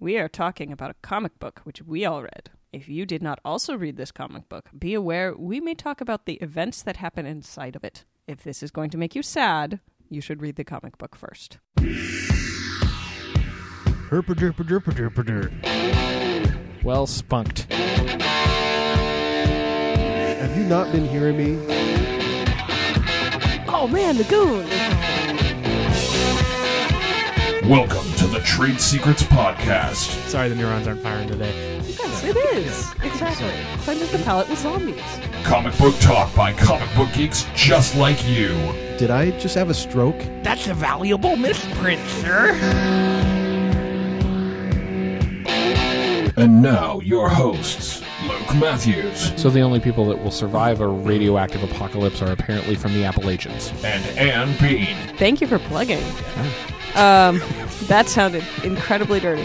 we are talking about a comic book which we all read. If you did not also read this comic book, be aware we may talk about the events that happen inside of it. If this is going to make you sad, you should read the comic book first. Well spunked. Have you not been hearing me? Oh man, the goon! Welcome to the Trade Secrets Podcast. Sorry the neurons aren't firing today. Yes, it is. Exactly. Cleanses the palate with zombies. Comic book talk by comic book geeks just like you. Did I just have a stroke? That's a valuable misprint, sir. And now, your hosts, Luke Matthews So the only people that will survive a radioactive apocalypse are apparently from the Appalachians. and Ann Bean. Thank you for plugging. Um, that sounded incredibly dirty.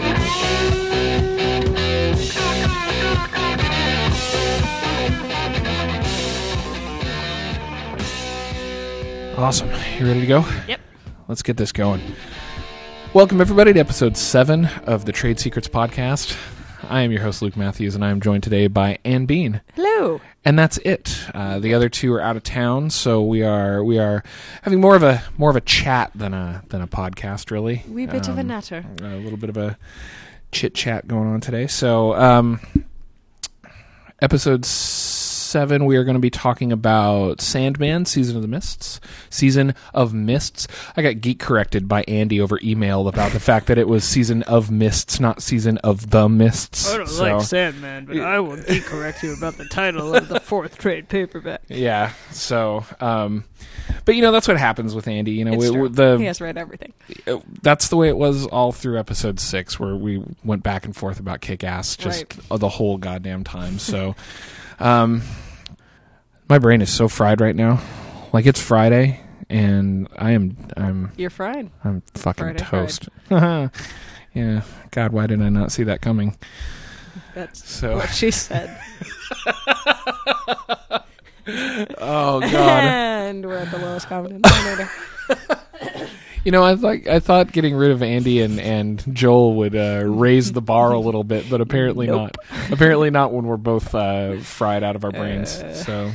Awesome. You ready to go? Yep. Let's get this going. Welcome, everybody, to episode seven of the Trade Secrets Podcast. I am your host, Luke Matthews, and I am joined today by Ann Bean. Hello. And that's it. Uh, the other two are out of town, so we are we are having more of a more of a chat than a than a podcast, really. Wee bit of a Um, natter. a little bit of a chit chat going on today. So, um, episode seven, we are going to be talking about Sandman, Season of the Mists, Season of Mists. I got geek corrected by Andy over email about the fact that it was Season of Mists, not Season of the Mists. I don't So, like Sandman, but I will geek correct you about the title of the fourth trade paperback. Yeah. So, um, but you know that's what happens with Andy. You know, we, the he has read everything. uh, that's the way it was all through episode six, where we went back and forth about kick ass just uh, the whole goddamn time. So, um, my brain is so fried right now. Like it's Friday, and I am I'm You're fried. I'm fucking Friday toast. yeah. God, why did I not see that coming? That's So, what she said. oh god. and we're at the lowest common denominator. You know, I thought I thought getting rid of Andy and, and Joel would uh, raise the bar a little bit, but apparently Nope. not. Apparently not when we're both uh, fried out of our brains. Uh. So,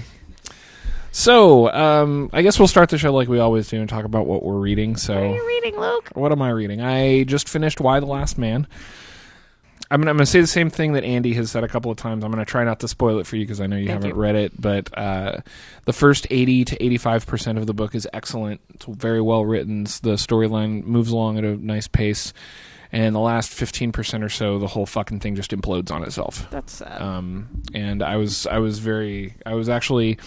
so um, I guess we'll start the show like we always do and talk about what we're reading. So, What are you reading, Luke? what am I reading? I just finished Y the Last Man. I'm gonna, I'm gonna say the same thing that Andy has said a couple of times. I'm gonna try not to spoil it for you because I know you Thank haven't you. read it. But uh, the first 80 to 85 percent of the book is excellent. It's very well written. The storyline moves along at a nice pace, and the last 15 percent or so, the whole fucking thing just implodes on itself. That's sad. Um, and I was I was very I was actually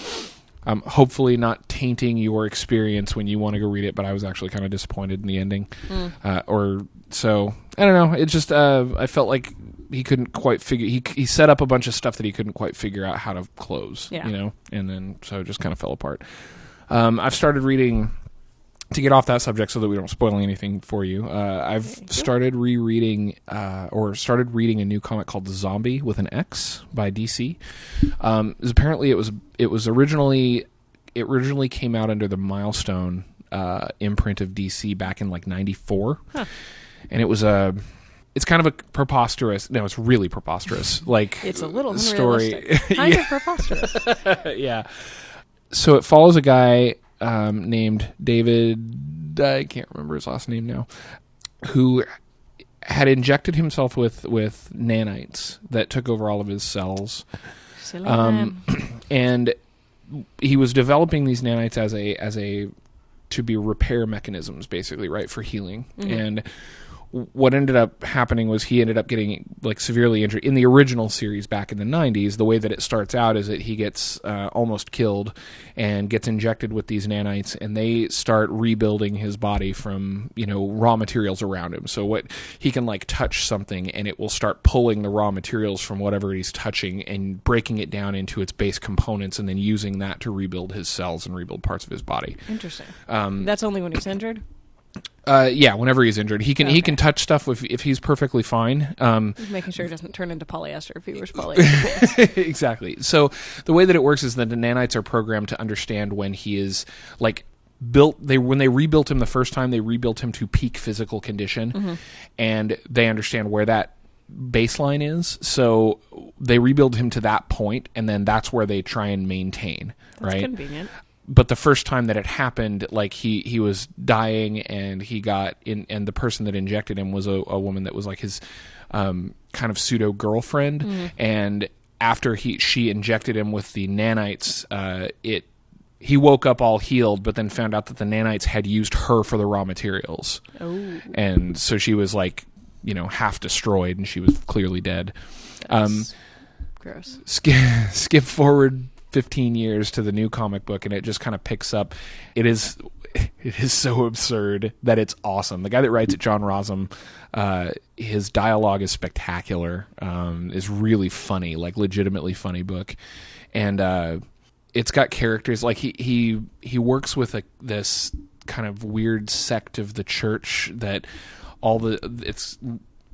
um, hopefully not tainting your experience when you want to go read it, but I was actually kind of disappointed in the ending. Mm. Uh, or so I don't know. It just uh, I felt like he couldn't quite figure he he set up a bunch of stuff that he couldn't quite figure out how to close. Yeah. You know, and then so it just kind of fell apart. Um, I've started reading to get off that subject so that we don't spoil anything for you. Uh, I've started rereading uh, or started reading a new comic called Zombie with an X by DC. Um, apparently it was it was originally it originally came out under the Milestone uh, imprint of DC back in like '94, Huh. and it was a. It's kind of a preposterous. No, it's really preposterous. Like it's a little story. Kind of preposterous. yeah. So it follows a guy um, named David. I can't remember his last name now. Who had injected himself with with nanites that took over all of his cells, Um, and he was developing these nanites as a as a to be repair mechanisms, basically, right for healing. Mhm. And what ended up happening was he ended up getting like severely injured in the original series back in the 90s the way that it starts out is that he gets uh, almost killed and gets injected with these nanites and they start rebuilding his body from you know raw materials around him so what he can like touch something and it will start pulling the raw materials from whatever he's touching and breaking it down into its base components and then using that to rebuild his cells and rebuild parts of his body Interesting. um, That's only when he's injured. Uh, yeah whenever he's injured he can he can touch stuff if, if he's perfectly fine um, making sure he doesn't turn into polyester if he wears polyester. exactly. So the way that it works is that the nanites are programmed to understand when he is like built they when they rebuilt him the first time they rebuilt him to peak physical condition Mm-hmm. and they understand where that baseline is. So they rebuild him to that point, and then that's where they try and maintain. That's right convenient. But the first time that it happened, like he he was dying, and he got in, and the person that injected him was a, a woman that was like his um, kind of pseudo girlfriend, and after he she injected him with the nanites, uh, it he woke up all healed, but then found out that the nanites had used her for the raw materials, Oh, and so she was like you know half destroyed, and she was clearly dead. Um, gross. skip, skip forward 15 years to the new comic book and it just kind of picks up. It is it is so absurd that it's awesome. The guy that writes it John Rozum uh, his dialogue is spectacular um, is really funny like legitimately funny book. And uh, it's got characters like he he he works with a, this kind of weird sect of the church that all the it's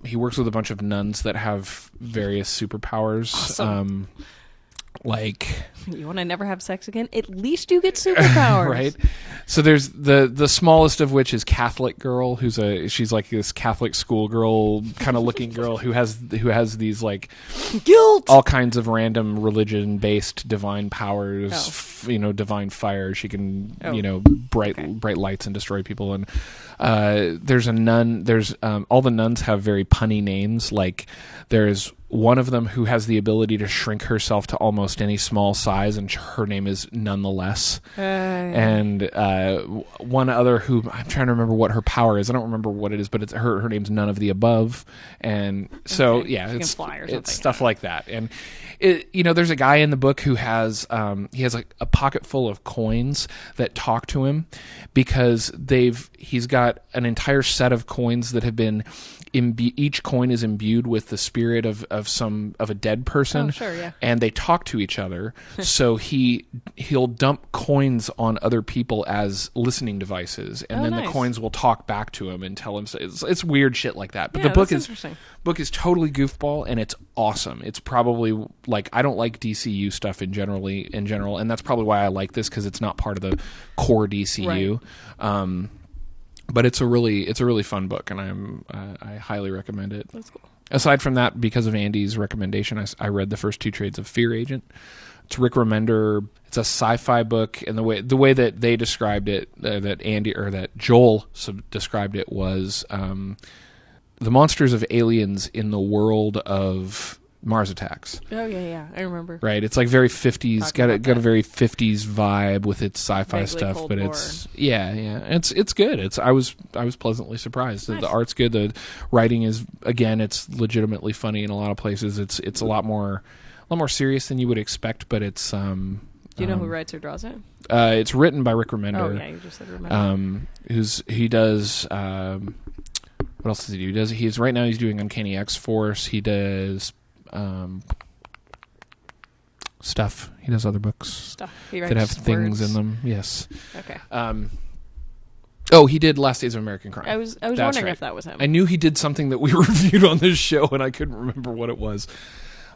he works with a bunch of nuns that have various superpowers. Awesome. um like You want to never have sex again? At least you get superpowers, right so there's the the smallest of which is catholic girl who's a she's like this catholic schoolgirl kind of looking girl who has who has these like Guilt. all kinds of random religion based divine powers Oh. f- you know divine fire she can Oh. you know bright Okay. bright lights and destroy people and uh, there's a nun there's um, all the nuns have very punny names like there's one of them who has the ability to shrink herself to almost any small size and her name is Nun the Less Uh, and uh, one other who I'm trying to remember what her power is. I don't remember what it is, but it's her. Her name's Nun of the Above, and so Okay. yeah, She it's it's stuff like that. And it, you know, there's a guy in the book who has um, he has a pocket full of coins that talk to him because they've he's got an entire set of coins that have been. Imbu- each coin is imbued with the spirit of, of some of a dead person Oh, sure, yeah. and they talk to each other. so he he'll dump coins on other people as listening devices, and Oh, then nice. the coins will talk back to him and tell him. It's, it's weird shit like that. But Yeah, the book is interesting. book is totally goofball and it's awesome. It's probably like I don't like DCU stuff in generally in general, and that's probably why I like this because it's not part of the core DCU. Um, but it's a really it's a really fun book, and I'm uh, I highly recommend it. That's cool. Aside from that, because of Andy's recommendation, I, I read the first two trades of Fear Agent. It's Rick Remender. It's a sci-fi book, and the way the way that they described it, uh, that Andy or that Joel sub- described it was um, the monsters of aliens in the world of Mars attacks. Oh yeah, yeah. I remember. Right, it's like very fifties. Got a got a very fifties vibe with its sci-fi Vaguely stuff, Cold but War. it's yeah, yeah. It's it's good. It's I was I was pleasantly surprised. The- Nice. The art's good. The writing is again, it's legitimately funny in a lot of places. It's it's a lot more a lot more serious than you would expect, but it's um. Do you know who um, writes or draws it? Uh, it's written by Rick Remender. Oh yeah, you just said remember. Um, who's he does um, what else does he do? He does he's right now he's doing Uncanny X Force. He does um, stuff. He does other books Stuff. He that have writes things words. in them. Yes. Okay. Um, oh, he did Last Days of American Crime. I was I was That's wondering right. if that was him. I knew he did something that we reviewed on this show, and I couldn't remember what it was.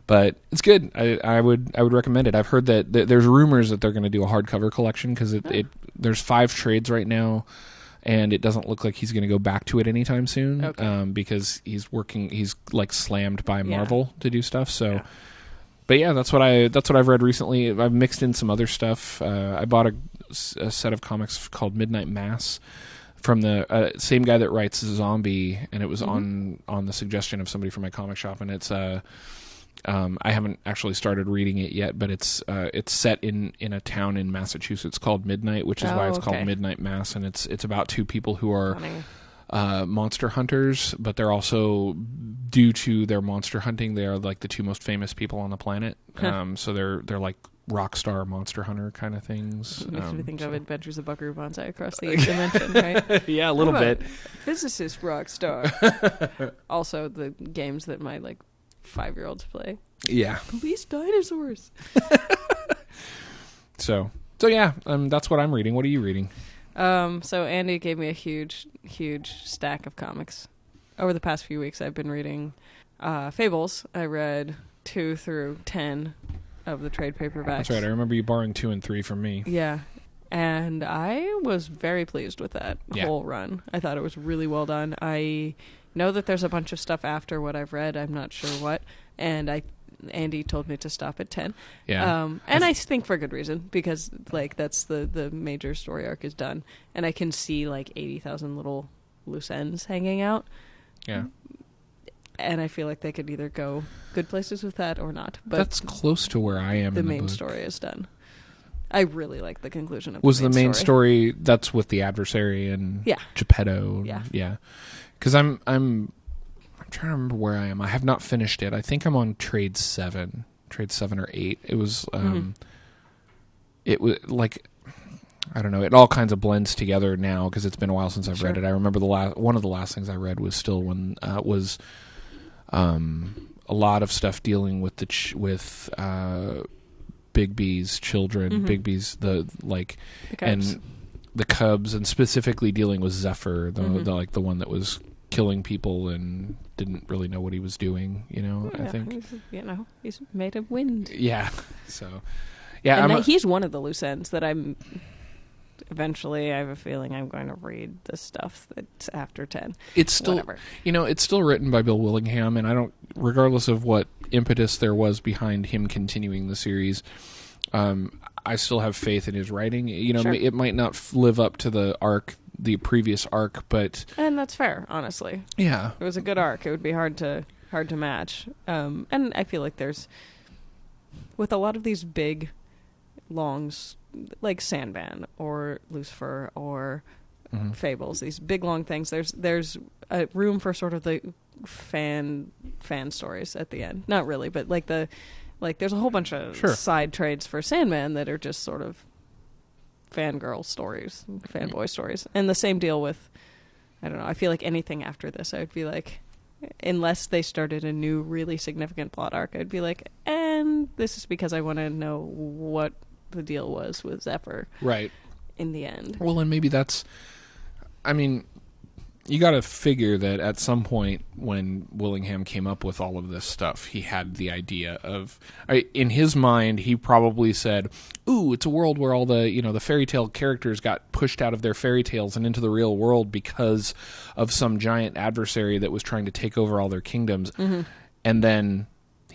But it's good. I, I would I would recommend it. I've heard that th- there's rumors that they're going to do a hardcover collection because it, it there's five trades right now, and it doesn't look like he's going to go back to it anytime soon. Okay. Um, because he's working, he's like slammed by Yeah. Marvel to do stuff. So. Yeah. But yeah, that's what I that's what I've read recently. I've mixed in some other stuff. Uh, I bought a set of comics called Midnight Mass from the uh, same guy that writes Xombi, and it was Mm-hmm. on on the suggestion of somebody from my comic shop, and it's uh, um, I haven't actually started reading it yet, but it's uh, it's set in in a town in Massachusetts called Midnight, which is why Oh, it's okay. called Midnight Mass, and it's it's about two people who are uh, monster hunters, but they're also due to their monster hunting, they are like the two most famous people on the planet. Um, so they're they're like rock star monster hunter kind of things. Makes me Um, think so- of Adventures of Buckaroo Banzai across the eighth dimension, right? yeah, a little bit. Physicist rock star. also, the games that my like five year olds play. Yeah. Police dinosaurs. So so yeah, um, that's what I'm reading. What are you reading? Um, so Andy gave me a huge, huge stack of comics. Over the past few weeks, I've been reading uh, Fables. I read two through ten of the trade paperbacks. That's right. I remember you borrowing two and three from me. Yeah. And I was very pleased with that Yeah. whole run. I thought it was really well done. I know that there's a bunch of stuff after what I've read. I'm not sure what, and I Andy told me to stop at ten. Yeah. Um, and I think for good reason because like that's the the major story arc is done, and I can see like eighty thousand little loose ends hanging out, yeah. and I feel like they could either go good places with that or not. But That's close to where I am. the in main story is done. I really like the conclusion of was the the main, main story. That's with the adversary and Yeah. Geppetto. Yeah. yeah. Because I'm I'm I'm trying to remember where I am. I have not finished it. I think I'm on trade seven, trade seven or eight. It was um, Mm-hmm. it was like. I don't know. It all kinds of blends together now because it's been a while since I've read it. I remember the last one of the last things I read was still when uh, was um, a lot of stuff dealing with the ch- with uh, Bigby's children. Mhm. Bigby's the like The and the Cubs, and specifically dealing with Zephyr, the, Mhm. the like the one that was killing people and didn't really know what he was doing. You know, I think. he's, you know he's made of wind. Yeah. So, yeah, a- he's one of the loose ends that I'm. Eventually, I have a feeling I'm going to read the stuff that's after ten. it's still Whatever. you know it's still written by Bill Willingham, and I don't, regardless of what impetus there was behind him continuing the series. Um, I still have faith in his writing. You know, Sure. it might not live up to the arc, the previous arc, but And that's fair, honestly. yeah, It was a good arc. It would be hard to hard to match. Um, and I feel like there's with a lot of these big longs like Sandman or Lucifer or Mhm. Fables, these big long things, there's there's a room for sort of the fan fan stories at the end. Not really, but like the like there's a whole bunch of Sure. side trades for Sandman that are just sort of fangirl stories, fanboy stories. And the same deal with I don't know. I feel like anything after this, I would be like, unless they started a new, really significant plot arc, I'd be like, and this is because I want to know what the deal was with Zephyr right. in the end. Well, and maybe that's. I mean, you got to figure that at some point when Willingham came up with all of this stuff, he had the idea of. In his mind, he probably said, "Ooh, it's a world where all the you know the fairy tale characters got pushed out of their fairy tales and into the real world because of some giant adversary that was trying to take over all their kingdoms." Mm-hmm. And then.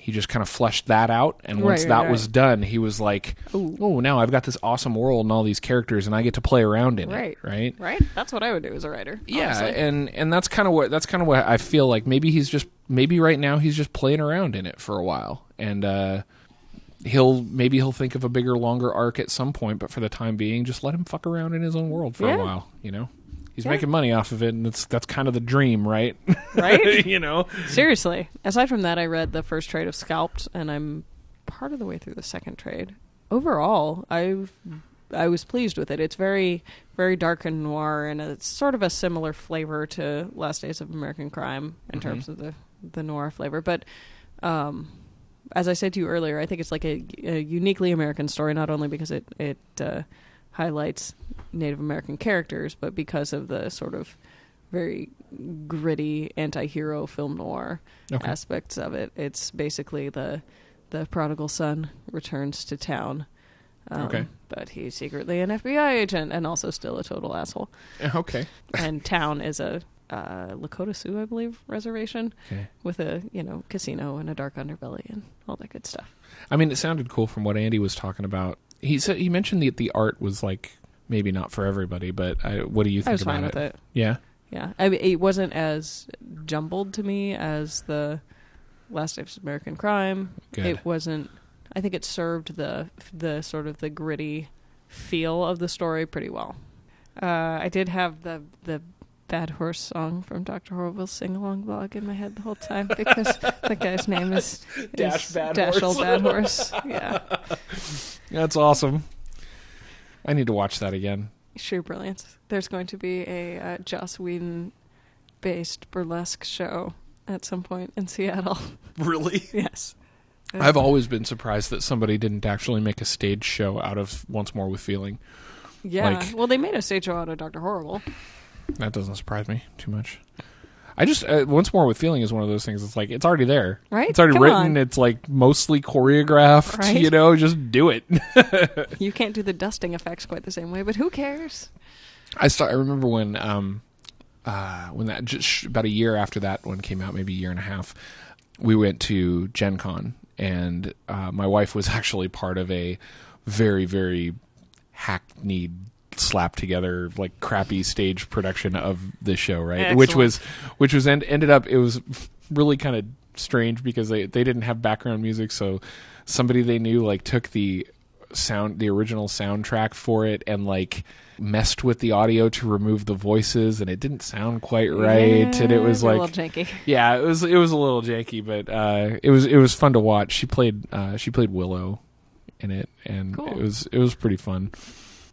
He just kind of fleshed that out, and once Right, that right, was done, he was like, "Oh, now I've got this awesome world and all these characters, and I get to play around in Right. it." Right? Right? That's what I would do as a writer. Yeah, honestly. and and that's kind of what that's kind of what I feel like. Maybe he's just maybe right now he's just playing around in it for a while, and uh, he'll maybe he'll think of a bigger, longer arc at some point. But for the time being, just let him fuck around in his own world for Yeah. a while. You know, he's Yeah. making money off of it, and that's that's kind of the dream, right? Right? you know. Seriously. Aside from that, I read the first trade of Scalped, and I'm part of the way through the second trade. Overall, I've I was pleased with it. It's very very dark and noir, and it's sort of a similar flavor to Last Days of American Crime in terms of the the noir flavor. But um, as I said to you earlier, I think it's like a, a uniquely American story, not only because it it uh, highlights Native American characters, but because of the sort of very gritty anti-hero film noir Okay. aspects of it. It's basically the the prodigal son returns to town. Um, Okay. But he's secretly an FBI agent and also still a total asshole. Okay. And town is a uh, Lakota Sioux, I believe, reservation Okay. with a you know casino and a dark underbelly and all that good stuff. I mean, it sounded cool from what Andy was talking about. He said he mentioned that the art was like maybe not for everybody, but I, what do you think I was about fine it? with it. Yeah. Yeah, I mean, it wasn't as jumbled to me as the Last Days of American Crime. Good. It wasn't. I think it served the the sort of the gritty feel of the story pretty well. Uh, I did have the the Bad Horse song from Doctor Horrible's sing along blog in my head the whole time because the guy's name is, Dash is Bad Dash Horse. Bad Horse. Yeah, That's awesome. I need to watch that again. sheer brilliance. There's going to be a uh, Joss Whedon based burlesque show at some point in Seattle. Really? yes. I've always been surprised that somebody didn't actually make a stage show out of Once More with Feeling. Yeah. like- well, they made a stage show out of Doctor Horrible. That doesn't surprise me too much. I just uh, Once More with Feeling is one of those things. It's like it's already there, Right? It's already Come written. on. It's like mostly choreographed. Right? You know, just do it. You can't do the dusting effects quite the same way, but who cares? I start, I remember when um, uh, when that just about a year after that one came out, maybe a year and a half, we went to Gen Con, and uh, my wife was actually part of a very very hackneyed slapped together like crappy stage production of this show right which was which was end, ended up it was really kind of strange because they they didn't have background music so somebody they knew like took the sound the original soundtrack for it and like messed with the audio to remove the voices and it didn't sound quite right and it was like a little janky. yeah, it was it was a little janky, but uh, it was it was fun to watch. She played uh, she played Willow in it, and Cool. it was it was pretty fun.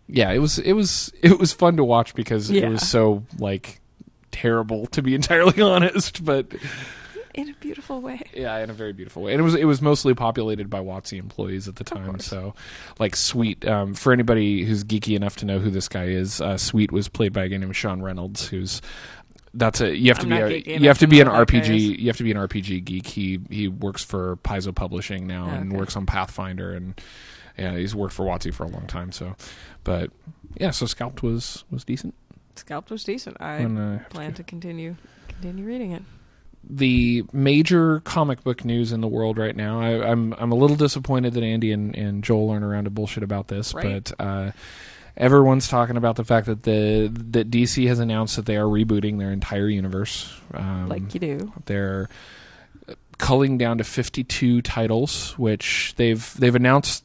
Yeah, it was it was it was fun to watch because Yeah. it was so like terrible to be entirely honest, but in a beautiful way. yeah, in a very beautiful way. And it was it was mostly populated by WotC employees at the time. So, like Sweet, um, for anybody who's geeky enough to know who this guy is, uh, Sweet was played by a guy named Sean Reynolds, who's that's a you have to I'm be a, you have to to be an who that guy RPG you have to be an RPG geek. He he works for Paizo Publishing now and works on Pathfinder and yeah, he's worked for WotC for a long time. So, but yeah, so Scalped was was decent. Scalped was decent. I uh, plan to continue continue reading it. the major comic book news in the world right now. I, I'm I'm a little disappointed that Andy and, and Joel aren't around to bullshit about this, Right. but uh, everyone's talking about the fact that the that DC has announced that they are rebooting their entire universe. Um, like you do. they're culling down to 52 titles, which they've they've announced.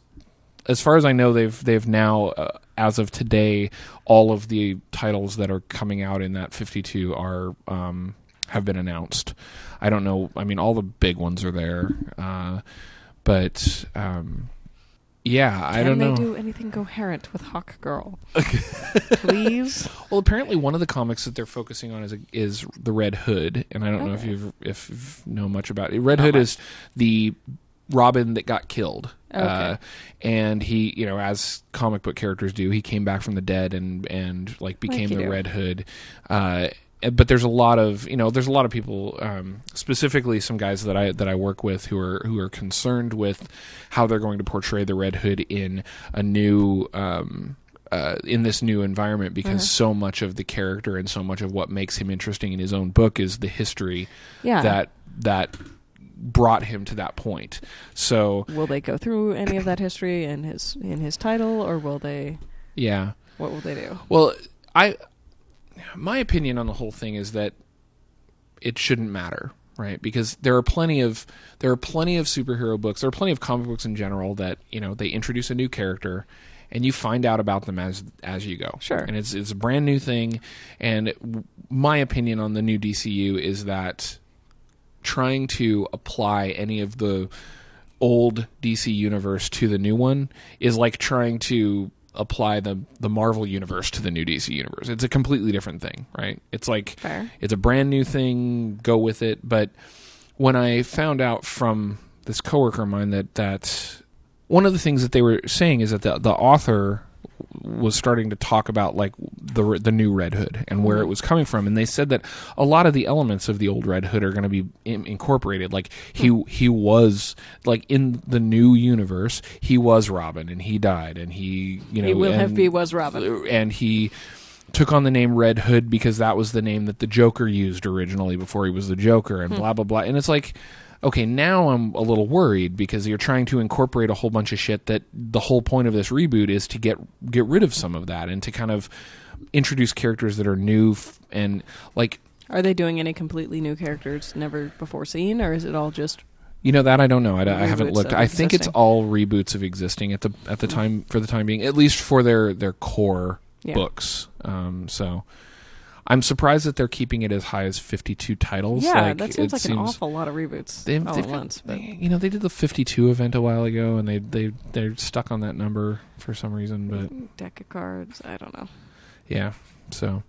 As far as I know, they've they've now, uh, as of today, all of the titles that are coming out in that 52 are um, have been announced. I don't know. I mean, all the big ones are there, uh, but um, yeah, I don't know. Can they do anything coherent with Hawk Girl? Please. Well, apparently one of the comics that they're focusing on is is the Red Hood, and I don't know if you've if you know much about it. Red Not Hood much. is the Robin that got killed. Okay. Uh, and he, you know, as comic book characters do, he came back from the dead and and like became you the do. Red Hood. Uh, but there's a lot of you know there's a lot of people um, specifically some guys that I that I work with who are who are concerned with how they're going to portray the Red Hood in a new um, uh, in this new environment because Uh-huh. so much of the character and so much of what makes him interesting in his own book is the history Yeah. that that brought him to that point. So will they go through any of that history in his in his title, or will they? yeah, What will they do? well, I my opinion on the whole thing is that it shouldn't matter, right? Because there are plenty of there are plenty of superhero books, there are plenty of comic books in general that you know they introduce a new character. And you find out about them as as you go. Sure. And it's it's a brand new thing. And w- my opinion on the new DCU is that trying to apply any of the old DC universe to the new one is like trying to apply the the Marvel universe to the new DC universe. It's a completely different thing, right? It's like Fair. it's a brand new thing, go with it, but when I found out from this coworker of mine that that one of the things that they were saying is that the the author was starting to talk about like the the new Red Hood and where it was coming from, and they said that a lot of the elements of the old Red Hood are going to be in, incorporated. Like he he was like in the new universe, he was Robin, and he died, and he you know he will have and- be was Robin. and he took on the name Red Hood because that was the name that the Joker used originally before he was the Joker and hmm. blah blah blah. And it's like okay, now I'm a little worried because you're trying to incorporate a whole bunch of shit that the whole point of this reboot is to get get rid of some of that and to kind of introduce characters that are new f- and like Are they doing any completely new characters never before seen, or is it all just You know that I don't know. I, I haven't looked. I think it's all reboots of existing at the at the time for the time being, at least for their their core Yeah. books. Um, so I'm surprised that they're keeping it as high as 52 titles. yeah? like, that seems like an awful lot of reboots They've, all they've at got- once. But you know, they did the 52 event a while ago, and they they they're stuck on that number for some reason. But deck of cards, I don't know. yeah, so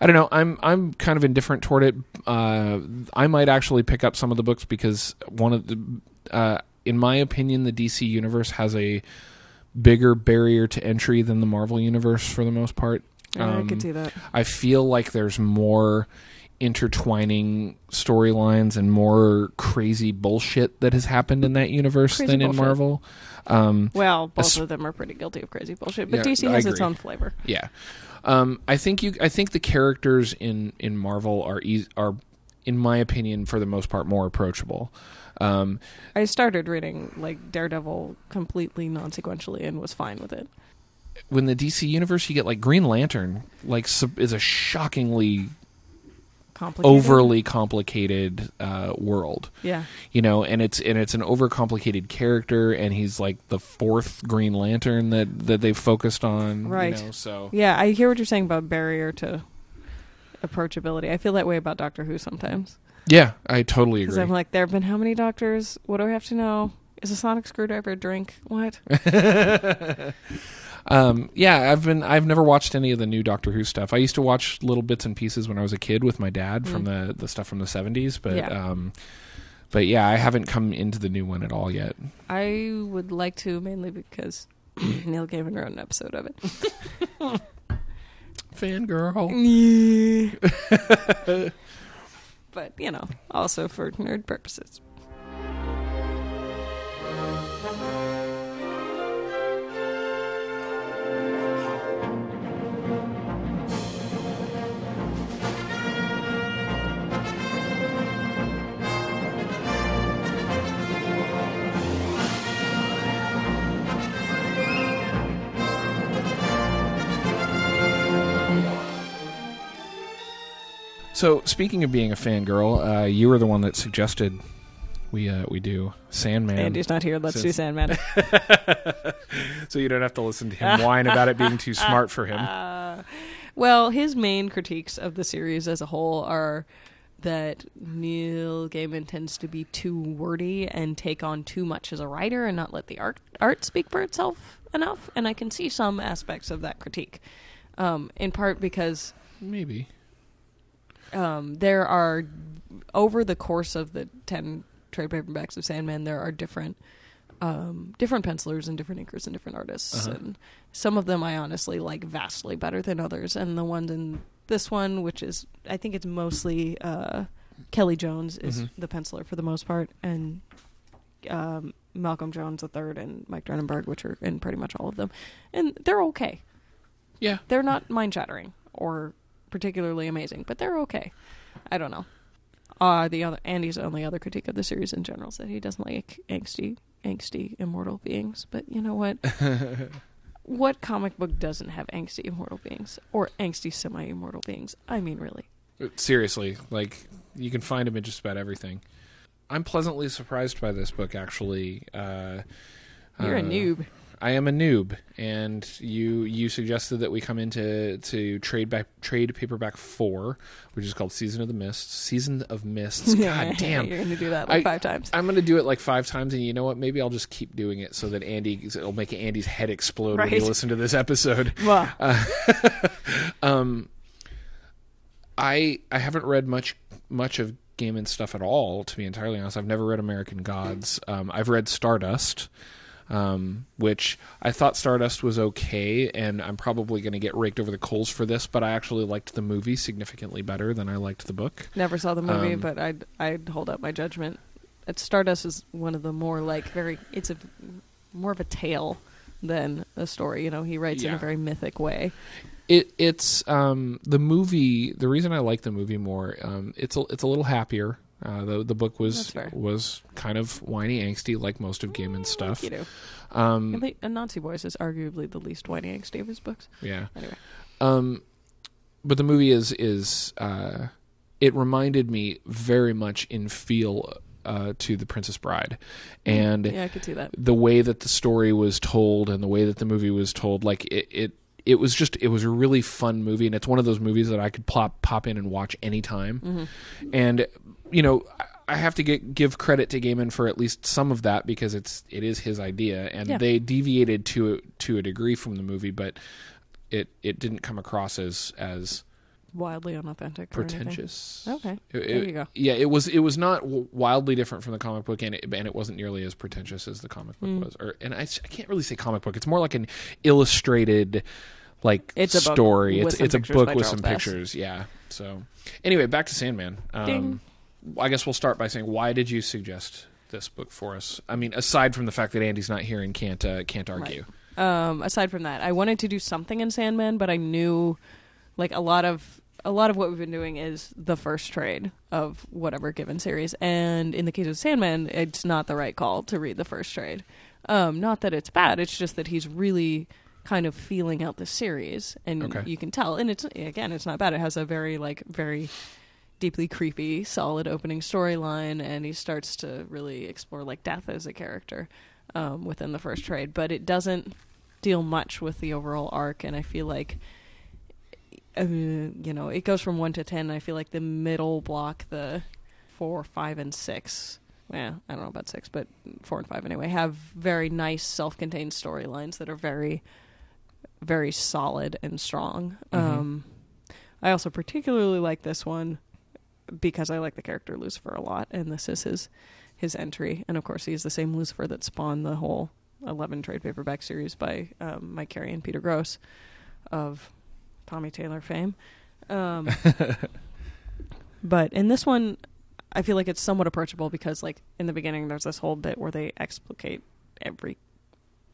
I don't know. I'm I'm kind of indifferent toward it. Uh, I might actually pick up some of the books because one of the, uh, in my opinion, the DC universe has a bigger barrier to entry than the Marvel universe for the most part. Yeah, I Um, could see that. I feel like there's more intertwining storylines and more crazy bullshit that has happened in that universe Crazy than in. Marvel. Um, Well, both Es- of them are pretty guilty of crazy bullshit, but Yeah, DC has its own flavor. yeah, um, I think you. I think the characters in in Marvel are eas are, in my opinion, for the most part, more approachable. Um, I started reading like Daredevil completely non-sequentially and was fine with it. When the DC universe, you get like Green Lantern, like is a shockingly Complicated. overly complicated uh, world. Yeah. you know and it's and it's an overcomplicated character and he's like the fourth green lantern that that they've focused on Right. you know, so Yeah, I hear what you're saying about barrier to approachability. I feel that way about Doctor Who sometimes. yeah i totally agree I'm like, there have been how many doctors? What do I have to know? Is a sonic screwdriver a drink? What? um yeah i've been i've never watched any of the new doctor who stuff i used to watch little bits and pieces when i was a kid with my dad from the the stuff from the 70s but Mm. Yeah. um but yeah i haven't come into the new one at all yet I would like to mainly because Neil Gaiman wrote an episode of it. fangirl but you know, also for nerd purposes. So speaking of being a fangirl uh you were the one that suggested we uh we do sandman Andy's not here. Let's do Sandman. so you don't have to listen to him whine about it being too smart for him. Uh, well, his main critiques of the series as a whole are that Neil Gaiman tends to be too wordy and take on too much as a writer and not let the art art speak for itself enough. And I can see some aspects of that critique, um, in part because Maybe. Um, there are over the course of the ten trade paperbacks of Sandman, there are different um, different pencilers and different inkers and different artists, Uh-huh. and some of them I honestly like vastly better than others. And the ones in this one, which is I think it's mostly uh, Kelly Jones is Mhm. the penciler for the most part, and um, Malcolm Jones the third and Mike Dringenberg, which are in pretty much all of them, and they're okay. Yeah. They're not mind shattering or particularly amazing, but they're okay. I don't know. Uh the other Andy's only other critique of the series in general is that he doesn't like angsty angsty immortal beings. But you know what? what comic book doesn't have angsty immortal beings? Or angsty semi immortal beings? I mean really. Seriously, like you can find him in just about everything. I'm pleasantly surprised by this book. Actually, uh, You're a uh, noob. I am a noob, and you you suggested that we come into to trade back trade paperback four, which is called Season of the Mists. Season of Mists. God damn. You're gonna do that like I- five times. I'm going to do it like five times, and you know what? Maybe I'll just keep doing it so that Andy it'll make Andy's head explode when he Right. listen to this episode. Well, Um, I I haven't read much much of Gaiman stuff at all. To be entirely honest, I've never read American Gods. Um, I've read Stardust, um, which I thought Stardust was okay, and I'm probably going to get raked over the coals for this. But I actually liked the movie significantly better than I liked the book. never saw the movie, Um, but I'd I'd hold up my judgment. At Stardust is one of the more like very it's a more of a tale than a story. You know, he writes in a very mythic way. It it's um, the movie. The reason I like the movie more, um, it's a, it's a little happier. Uh, the the book was was kind of whiny, angsty, like most of Gaiman's stuff. You know, Um, and, the, Anansi Boys is arguably the least whiny angsty of his books. yeah. Anyway, Um, but the movie is is uh, it reminded me very much in feel uh, to the Princess Bride, and yeah, I could see that. the way that the story was told and the way that the movie was told, like it. it it was just it was a really fun movie and it's one of those movies that I could pop pop in and watch anytime. Mm-hmm. And you know, I- I have to get, give credit to Gaiman for at least some of that because it's it is his idea and Yeah. they deviated to to a degree from the movie, but it it didn't come across as as Wildly unauthentic. or pretentious. Okay, It- there you go. Yeah, it was it was not wildly different from the comic book, and it, and it wasn't nearly as pretentious as the comic book Mm. was. Or and I can't really say comic book; it's more like an illustrated like It's a story. It's it's a book with Charles some Vess. pictures. Yeah, So, anyway, back to Sandman. Um, I guess we'll start by saying why did you suggest this book for us? I mean, aside from the fact that Andy's not here and can't uh, can't argue. Um, aside from that, I wanted to do something in Sandman, but I knew like a lot of a lot of what we've been doing is the first trade of whatever given series, and in the case of Sandman, it's not the right call to read the first trade. Um, not that it's bad; it's just that he's really kind of feeling out the series, and Okay. you can tell. And it's again, it's not bad. It has a very like very deeply creepy, solid opening storyline, and he starts to really explore like death as a character um, within the first trade. But it doesn't deal much with the overall arc, and I feel like. Uh, you know, it goes from one to ten. And I feel like the middle block, the four, five, and six. Yeah, I don't know about six, but four and five anyway have very nice, self-contained storylines that are very, very solid and strong. Um, I also particularly like this one because I like the character Lucifer a lot, and this is his his entry. And of course, he's the same Lucifer that spawned the whole eleven trade paperback series by um, Mike Carey and Peter Gross of Tommy Taylor fame. Um, but in this one, I feel like it's somewhat approachable because, like in the beginning, there's this whole bit where they explicate every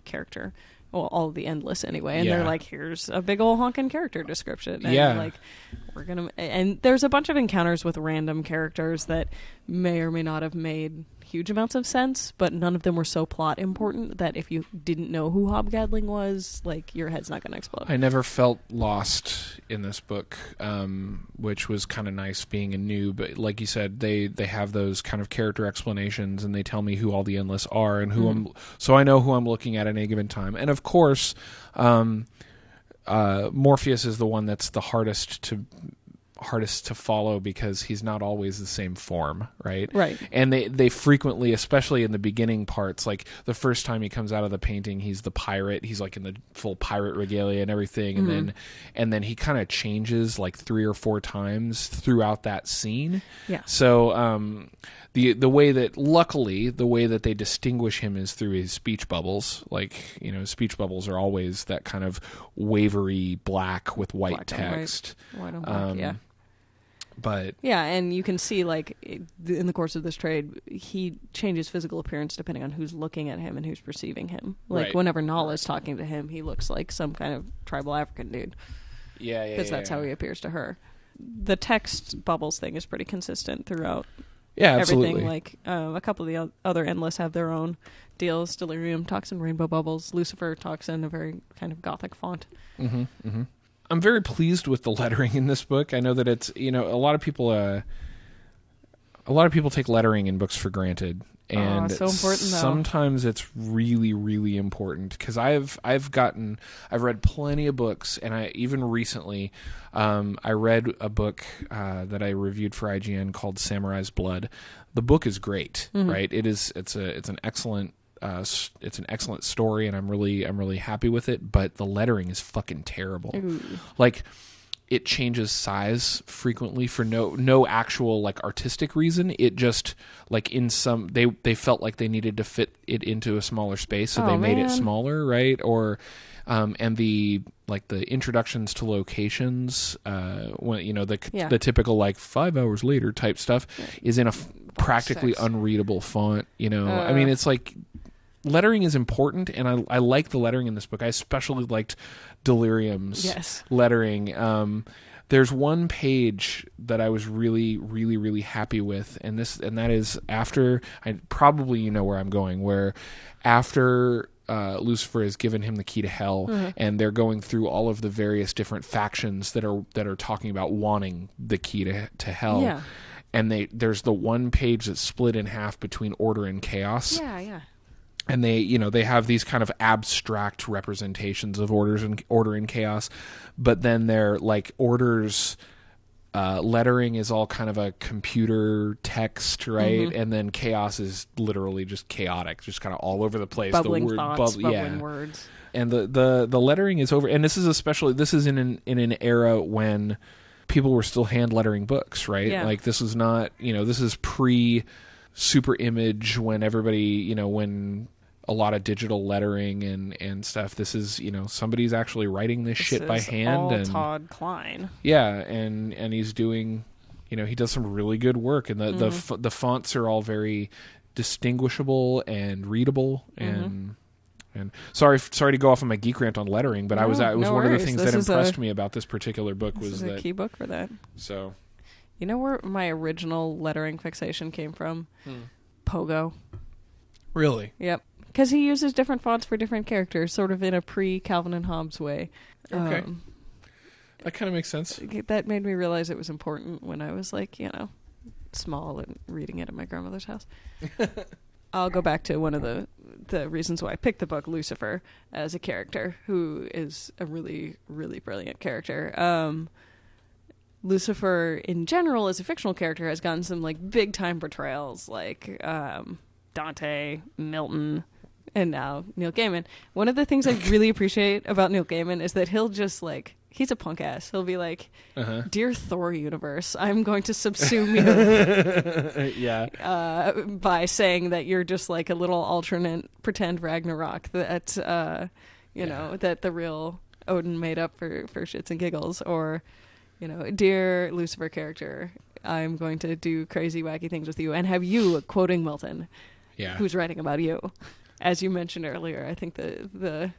character. Well, all the endless anyway, and Yeah. they're like, "Here's a big old honking character description." And Yeah. like we're gonna and there's a bunch of encounters with random characters that may or may not have made huge amounts of sense but none of them were so plot important that if you didn't know who Hob Gadling was like your head's not gonna explode I never felt lost in this book, um, which was kind of nice being a noob. But like you said, they they have those kind of character explanations, and they tell me who all the endless are and who I'm, so I know who I'm looking at at any given time. And of course, um, uh, Morpheus is the one that's the hardest to hardest to follow because he's not always the same form, right? Right. And they they frequently, especially in the beginning parts, like the first time he comes out of the painting, he's the pirate. He's like in the full pirate regalia and everything, and then and then he kind of changes like three or four times throughout that scene. Yeah. So um, the the way that luckily the way that they distinguish him is through his speech bubbles. Like you know, speech bubbles are always that kind of wavery black with white Black and white. text. White on black, Um, yeah But yeah and you can see like in the course of this trade he changes physical appearance depending on who's looking at him and who's perceiving him like Right. whenever is talking to him he looks like some kind of tribal african dude yeah, yeah, because yeah, that's yeah. how he appears to her the text bubbles thing is pretty consistent throughout Yeah, absolutely. everything. Like um, a couple of the other endless have their own deals. Delirium talks in rainbow bubbles. Lucifer talks in a very kind of gothic font. Mm-hmm, mm-hmm. I'm very pleased with the lettering in this book. I know that it's you know a lot of people uh, a lot of people take lettering in books for granted, and so important, sometimes it's really really important because I've I've gotten I've read plenty of books, and I even recently um, I read a book uh, that I reviewed for IGN called Samurai's Blood. The book is great, Mm-hmm. right? It is it's a it's an excellent uh, it's an excellent story, and I'm really I'm really happy with it. But the lettering is fucking terrible. Like it changes size frequently for no no actual like artistic reason. It just like in some they they felt like they needed to fit it into a smaller space, so Oh, they made it smaller, right? Or um, and the like the introductions to locations, uh, when you know the Yeah. the typical like five hours later type stuff is in a f- practically six. unreadable font. You know, I Uh. mean, it's like lettering is important, and I I like the lettering in this book. I especially liked Delirium's Yes. lettering. Um, there's one page that I was really, really, really happy with, and this, and that is after. I probably you know where I'm going. Where after uh, Lucifer has given him the key to hell, Mm-hmm. and they're going through all of the various different factions that are that are talking about wanting the key to to hell. Yeah. And they there's the one page that's split in half between order and chaos Yeah, yeah. And they you know they have these kind of abstract representations of orders and order and chaos but then they're like orders uh, lettering is all kind of a computer text right Mm-hmm. and then chaos is literally just chaotic just kind of all over the place Bubbling the word thoughts, bub- bubbling yeah words. and the, the the lettering is over and this is especially this is in an in an era when people were still hand lettering books right Yeah. like this is not you know this is pre super image when everybody you know when a lot of digital lettering and and stuff. This is you know somebody's actually writing this, This shit by hand all and Todd Klein. yeah, and and he's doing, you know, he does some really good work, and the the Mm-hmm. f- the fonts are all very distinguishable and readable, Mm-hmm. and and sorry sorry to go off on my geek rant on lettering, but I was No, it was no one of the things This that is a- impressed me about this particular book This was is a that key book for that. so You know where my original lettering fixation came from? Hmm. Pogo. really Yep. Because he uses different fonts for different characters, sort of in a pre Calvin and Hobbes way. Okay. Um, that kind of makes sense. that made me realize it was important when I was like, you know, small and reading it at my grandmother's house. I'll go back to one of the the reasons why I picked the book, Lucifer, as a character who is a really, really brilliant character. Um, Lucifer, in general, as a fictional character, has gotten some like big time portrayals, like um, Dante, Milton, and now Neil Gaiman. One of the things I really appreciate about Neil Gaiman is that he'll just like he's a punk ass. He'll be like, Uh-huh. "Dear Thor universe, I'm going to subsume you yeah, uh, by saying that you're just like a little alternate pretend Ragnarok that uh, you know that the real Odin made up for for shits and giggles, or you know, dear Lucifer character, I'm going to do crazy wacky things with you. And have you quoting Milton, yeah, who's writing about you, as you mentioned earlier. I think the the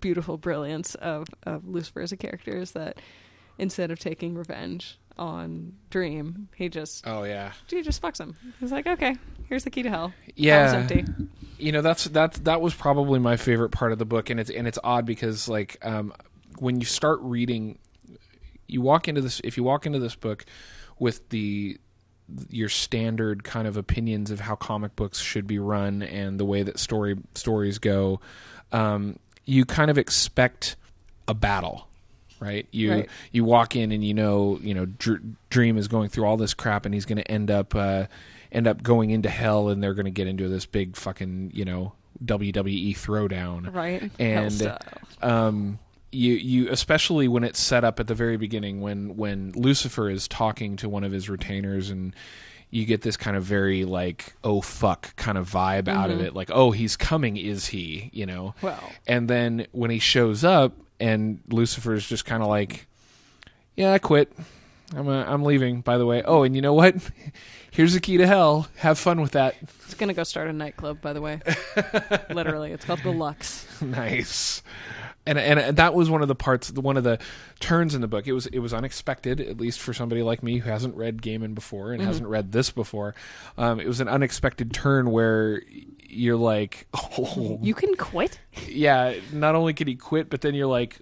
beautiful brilliance of of Lucifer as a character is that instead of taking revenge on Dream, he just oh yeah, he just fucks him. He's like, okay, here's the key to hell. yeah. You know that's that's that was probably my favorite part of the book and it's and it's odd because like um when you start reading you walk into this if you walk into this book with the your standard kind of opinions of how comic books should be run and the way that story stories go um you kind of expect a battle right you Right. you walk in and you know you know Dr- dream is going through all this crap and he's going to end up uh end up going into hell and they're going to get into this big fucking you know WWE throwdown Right? And um you you especially when it's set up at the very beginning when when Lucifer is talking to one of his retainers and you get this kind of very like oh fuck kind of vibe out of it. Like oh he's coming is he? You know? Well. and then when he shows up and Lucifer is just kind of like yeah I quit. I'm uh, I'm leaving by the way. Oh and you know what? Here's the key to hell. Have fun with that. It's gonna go start a nightclub, by the way. Literally, it's called the Lux. nice. And, and that was one of the parts, one of the turns in the book. It was it was unexpected, at least for somebody like me who hasn't read Gaiman before and hasn't read this before. Um, it was an unexpected turn where you're like, oh, You can quit. yeah. Not only could he quit, but then you're like,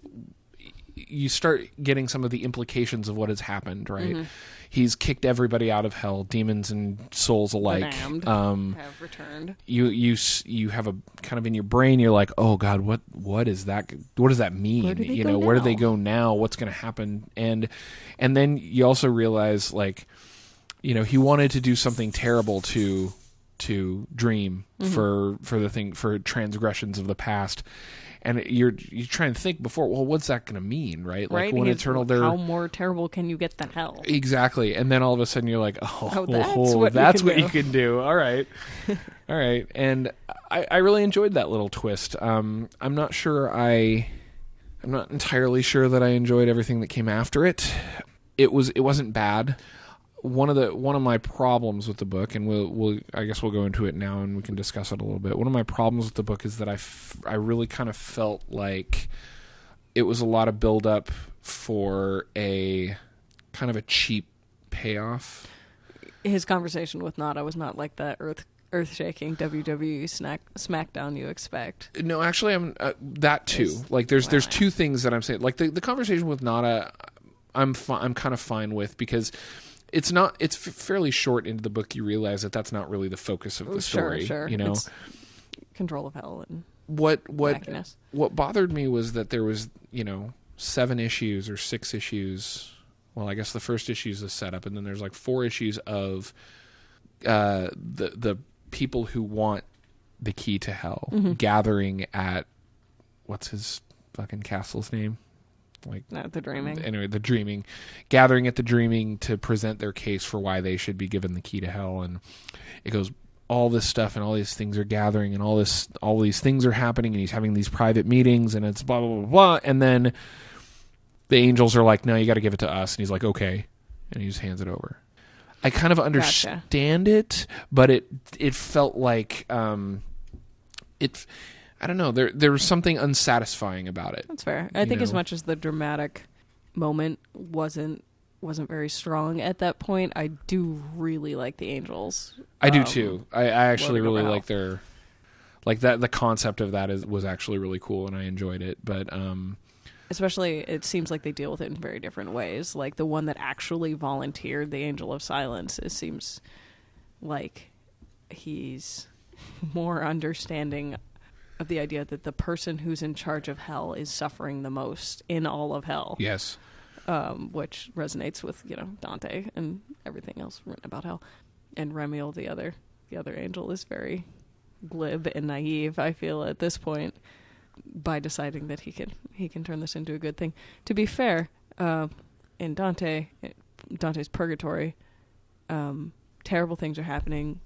you start getting some of the implications of what has happened. Right? He's kicked everybody out of hell, demons and souls alike. Um, Have returned. you you you have a kind of in your brain you're like oh god what what is that what does that mean you know where do they go now what's going to happen and and then you also realize like you know he wanted to do something terrible to to dream Mm-hmm. for for the thing for transgressions of the past and you're you try and think before well what's that going to mean right like right? when He's- eternal they're How more terrible can you get than hell? Exactly. And then all of a sudden you're like, oh, Oh, that's oh, what you that's can what do. you can do. All right. all right. And I, I really enjoyed that little twist. Um, I'm not sure I, I'm not entirely sure that I enjoyed everything that came after it. It was, it wasn't bad. One of the one of my problems with the book, and we'll, we'll I guess we'll go into it now, and we can discuss it a little bit. One of my problems with the book is that I, f- I really kind of felt like it was a lot of build up for a kind of a cheap payoff. His conversation with Nada was not like that earth earth shaking WWE snack SmackDown you expect. No, actually, I'm uh, that too. Like, there's there's two things that I'm saying. Like the the conversation with Nada, I'm fi- I'm kind of fine with because it's not it's f- fairly short into the book. You realize that that's not really the focus of the Oh, Sure, story. sure. You know It's control of hell and what what wackiness. what bothered me was that there was you know seven issues or six issues well i guess the first issue is the setup and then there's like four issues of uh the the people who want the key to hell gathering at what's his fucking castle's name like Not the dreaming. anyway the dreaming gathering at the dreaming to present their case for why they should be given the key to hell. And it goes all this stuff and all these things are gathering and all this all these things are happening and he's having these private meetings and it's blah blah blah blah. And then the angels are like no you got to give it to us. And he's like okay. And he just hands it over. I kind of understand it but it it felt like um it i don't know there there was something unsatisfying about it That's fair. I think as much as the dramatic moment wasn't wasn't very strong at that point, I do really like the Angels. I do um, too. I, I actually really like their like that. The concept of that is was actually really cool, and I enjoyed it. But um, Especially, it seems like they deal with it in very different ways. Like the one that actually volunteered, the Angel of Silence, it seems like he's more understanding of the idea that the person who's in charge of hell is suffering the most in all of hell. yes, um, which resonates with you know Dante and everything else written about hell. And Remiel, the other the other angel, is very glib and naive. I feel at this point by deciding that he can he can turn this into a good thing. To be fair, uh, in Dante Dante's Purgatory, um, terrible things are happening,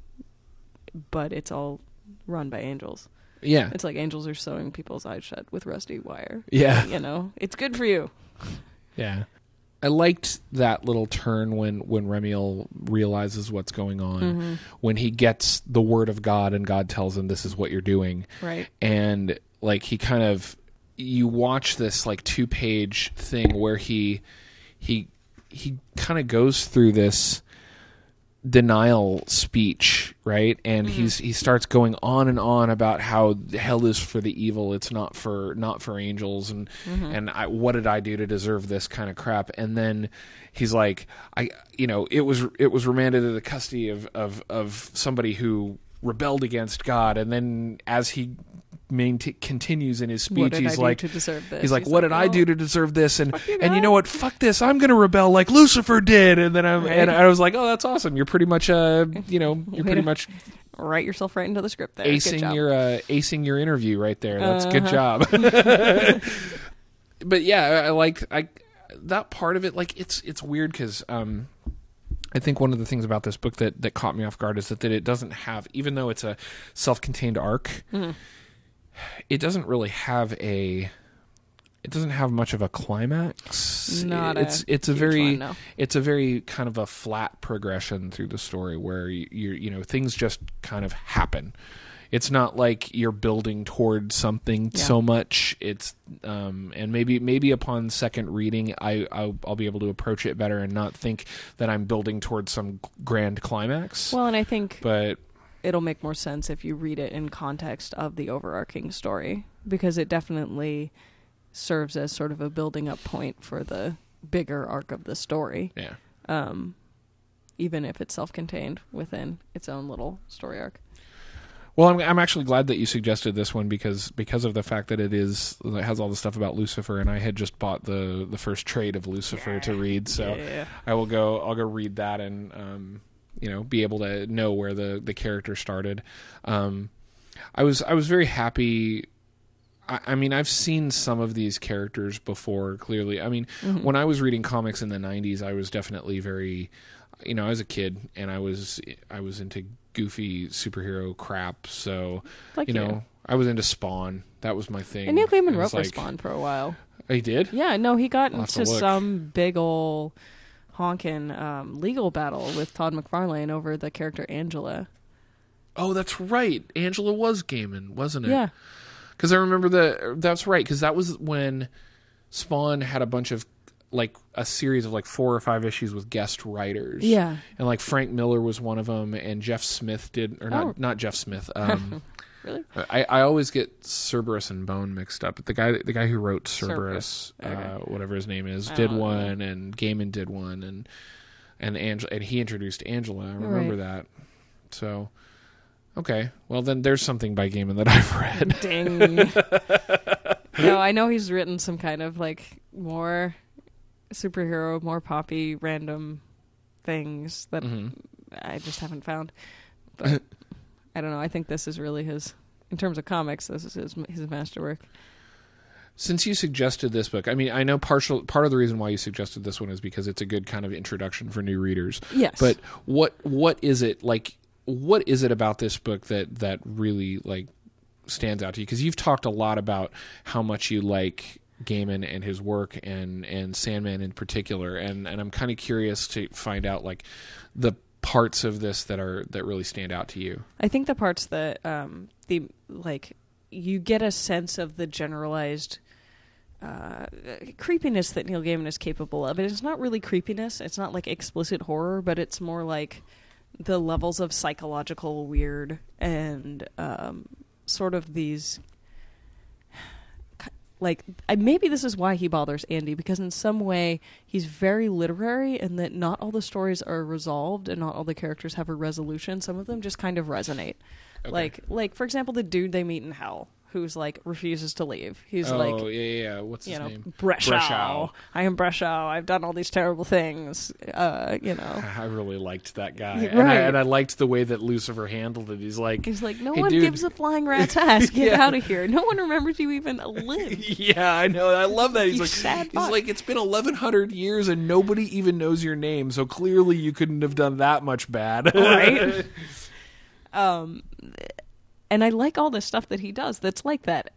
but it's all run by angels. Yeah, It's like angels are sewing people's eyes shut with rusty wire. yeah, You know, it's good for you. yeah. I liked that little turn when when Remiel realizes what's going on Mm-hmm. when he gets the word of God and God tells him this is what you're doing. Right. and like he kind of you watch this like two page thing where he he he kind of goes through this denial speech right? And mm-hmm. he's he starts going on and on about how hell is for the evil. It's not for not for angels. And mm-hmm. and I, what did i do to deserve this kind of crap? And then he's like i you know it was it was remanded to the custody of of of somebody who rebelled against god. And then as he maintain, continues in his speech What he's like to deserve this? he's like He's what like, did i do to deserve this and you, and you know what fuck this i'm gonna rebel like lucifer did and then i'm Right. and i was like oh that's awesome you're pretty much uh you know you're pretty much Write yourself right into the script there. Good acing your uh acing your interview right there that's good Uh-huh. job but yeah i, like i that part of it like it's it's weird because um I think one of the things about this book that, that caught me off guard is that, that it doesn't have, even though it's a self-contained arc, Mm-hmm. It doesn't really have a, it doesn't have much of a climax. Not a it's it's a very one, no. it's a very kind of a flat progression through the story where you you you know things just kind of happen. It's not like you're building toward something Yeah. so much. It's um, and maybe maybe upon second reading, I I'll, I'll be able to approach it better and not think that I'm building towards some grand climax. Well, and I think but it'll make more sense if you read it in context of the overarching story because it definitely serves as sort of a building up point for the bigger arc of the story, yeah, um, even if it's self contained within its own little story arc. Well, I'm, I'm actually glad that you suggested this one because because of the fact that it is it has all the stuff about Lucifer, and I had just bought the the first trade of Lucifer to read, so Yeah. I will go I'll go read that and um, you know be able to know where the the character started. Um, I was I was very happy. I, I mean, I've seen some of these characters before. Clearly, I mean, when I was reading comics in the '90s, I was definitely very, you know, I was a kid and I was I was into goofy superhero crap. So Like you you. know, I was into Spawn. That was my thing. And Neil Gaiman wrote was for Spawn for a while. He did. Yeah, no, he got I'll into some big ol' honkin' um, legal battle with Todd McFarlane over the character Angela. Oh, that's right. Angela was Gaiman, wasn't it? Yeah. Because I remember the. That's right. Because that was when Spawn had a bunch of like a series of like four or five issues with guest writers. Yeah. And like Frank Miller was one of them, and Jeff Smith did, or not Oh. not Jeff Smith. Um, Really? I, I always get Cerebus and Bone mixed up. But the guy the guy who wrote Cerebus. Cerebus, Okay. uh, whatever his name is, I did don't know. one, and Gaiman did one, and and Angela and he introduced Angela. I remember that. So. Okay, well then there's something by Gaiman that I've read. Ding. no, I know he's written some kind of like more superhero, more poppy, random things that hmm I just haven't found. But I don't know. I think this is really his, in terms of comics, this is his his masterwork. Since you suggested this book, I mean, I know partial part of the reason why you suggested this one is because it's a good kind of introduction for new readers. Yes, But what what is it like? what is it about this book that that really like stands out to you? Because you've talked a lot about how much you like Gaiman and his work, and and Sandman in particular, and and I'm kind of curious to find out like the parts of this that are that really stand out to you. I think the parts that um, the like you get a sense of the generalized uh, creepiness that Neil Gaiman is capable of. And it's not really creepiness. It's not like explicit horror, but it's more like the levels of psychological weird and um, sort of these like I, maybe this is why he bothers Andy because in some way he's very literary and that not all the stories are resolved and not all the characters have a resolution. Some of them just kind of resonate. Like like for example the dude they meet in hell who's like refuses to leave. He's oh like yeah, yeah, yeah. What's you his know, name? Breslau. I am Breslau. I've done all these terrible things. Uh, you know. I really liked that guy, Right. and, I, and I liked the way that Lucifer handled it. He's like, He's like, no "Hey, one dude." gives a flying rat's ass. Get Yeah. out of here. No one remembers you even lived. Yeah, I know. I love that. He's You like, sad he's fuck. like, it's been eleven hundred years and nobody even knows your name. So clearly, you couldn't have done that much bad, Right? um, and I like all the stuff that he does. That's like that.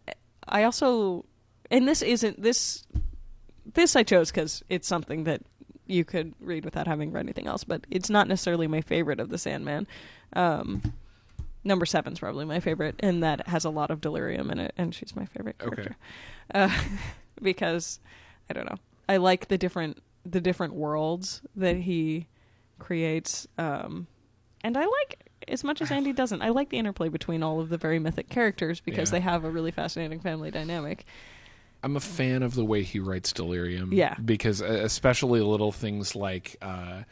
I also, and this isn't this. This I chose because it's something that you could read without having read anything else. But it's not necessarily my favorite of the Sandman. Um, number seven's probably my favorite, and that has a lot of delirium in it, and she's my favorite Okay. character. Uh, because I don't know, I like the different the different worlds that he creates, um, and I like as much as Andy doesn't. I like the interplay between all of the very mythic characters because Yeah. they have a really fascinating family dynamic. I'm a fan of the way he writes Delirium. Yeah. because especially little things like. Uh,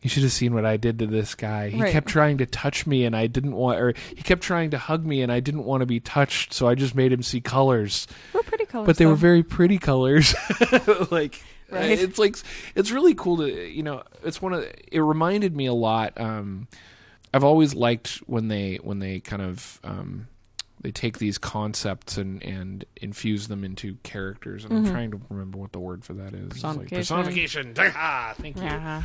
you should have seen what I did to this guy. He Right. kept trying to touch me, and I didn't want, or he kept trying to hug me, and I didn't want to be touched. So I just made him see colors. We're pretty colors, but they were very pretty colors. like Right. it's like it's really cool to you know. It's one of it reminded me a lot. Um, I've always liked when they when they kind of um, they take these concepts and and infuse them into characters. And I'm trying to remember what the word for that is. It's like Mm-hmm. Personification. personification. Ah, thank you. Yeah.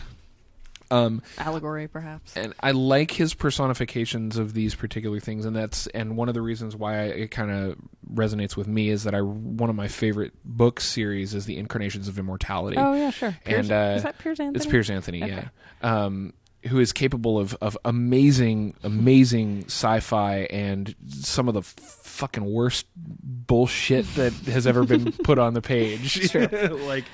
Um, allegory, perhaps. and I like his personifications of these particular things, and that's and one of the reasons why I, it kind of resonates with me is that I one of my favorite book series is the Incarnations of Immortality. Oh yeah, sure. Piers, And, uh, is that Piers Anthony? It's Piers Anthony, Okay. yeah. Um, who is capable of, of amazing, amazing sci-fi and some of the fucking worst bullshit that has ever been put on the page. like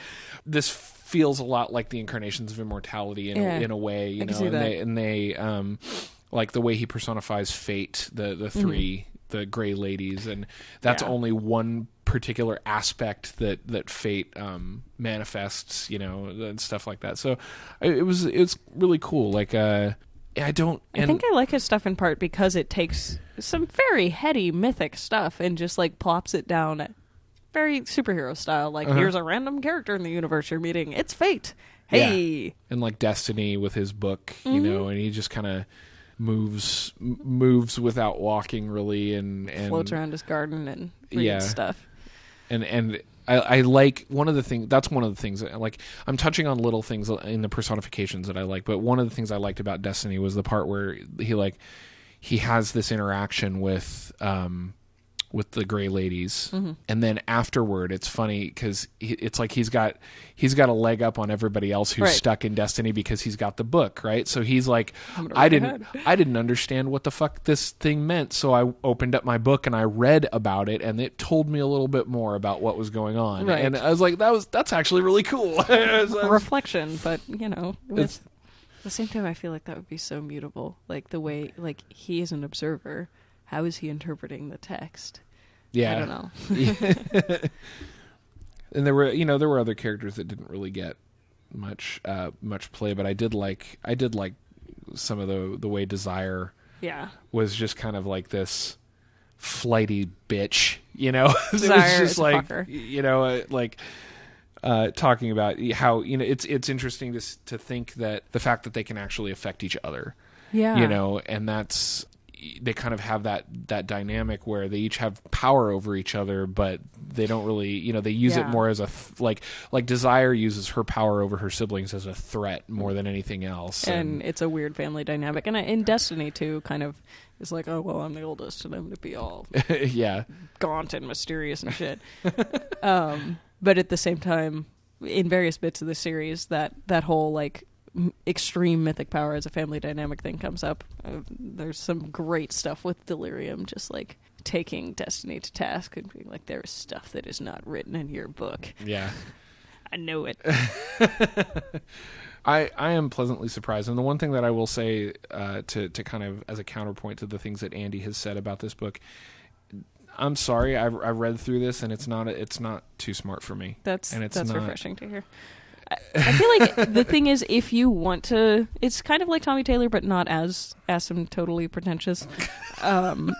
this feels a lot like the incarnations of immortality in, Yeah. a, in a way, you I know. and that. they and they um, like the way he personifies fate, the the 3 the gray ladies, and that's Mm-hmm. Yeah. only one particular aspect that that fate um, manifests, you know, and stuff like that. So it it was it's really cool. Like uh, I don't. I think I like his stuff in part because it takes some very heady mythic stuff and just like plops it down very superhero style. Like Uh-huh. here's a random character in the universe you're meeting. It's fate. Hey. and like Destiny with his book, Mm-hmm. you know, and he just kind of moves m- moves without walking really, and and Floats around his garden and reads Yeah. stuff. And and I, I like one of the things that's one of the things like I'm touching on little things in the personifications that I like, but one of the things I liked about Destiny was the part where he like he has this interaction with um with the gray ladies Mm-hmm. and then afterward it's funny because it's like he's got he's got a leg up on everybody else who's Right. stuck in destiny because he's got the book right so he's like I'm gonna i read didn't ahead. i didn't understand what the fuck this thing meant so i opened up my book and i read about it and it told me a little bit more about what was going on Right. and i was like that was that's actually really cool was- I A reflection, but you know, with It's- at the same time I feel like that would be so mutable. Like the way like he is an observer. How is he interpreting the text? yeah I don't know. and there were you know there were other characters that didn't really get much uh much play but i did like i did like some of the the way desire Yeah. was just kind of like this flighty bitch you know it was Desire just is a like fucker. you know uh, like uh talking about how you know it's it's interesting to to think that the fact that they can actually affect each other Yeah. you know and that's they kind of have that that dynamic where they each have power over each other, but they don't really, you know, they use it more as a th- like like Desire uses her power over her siblings as a threat more than anything else. and it's a weird family dynamic. And in Destiny too, kind of is like, oh well, I'm the oldest, and I'm going to be all yeah, gaunt and mysterious and shit. um, but at the same time, in various bits of the series, that that whole like extreme mythic power as a family dynamic thing comes up. Uh, there's some great stuff with Delirium, just like taking Destiny to task and being like, "There is stuff that is not written in your book. yeah. I know it." I, I am pleasantly surprised. And the one thing that I will say uh, to to kind of as a counterpoint to the things that Andy has said about this book, I'm sorry, I've, I've read through this and it's not it's not too smart for me. That's And it's that's not- refreshing to hear. I, feel like the thing is, if you want to, it's kind of like Tommy Taylor, but not as asymptotally pretentious. Um,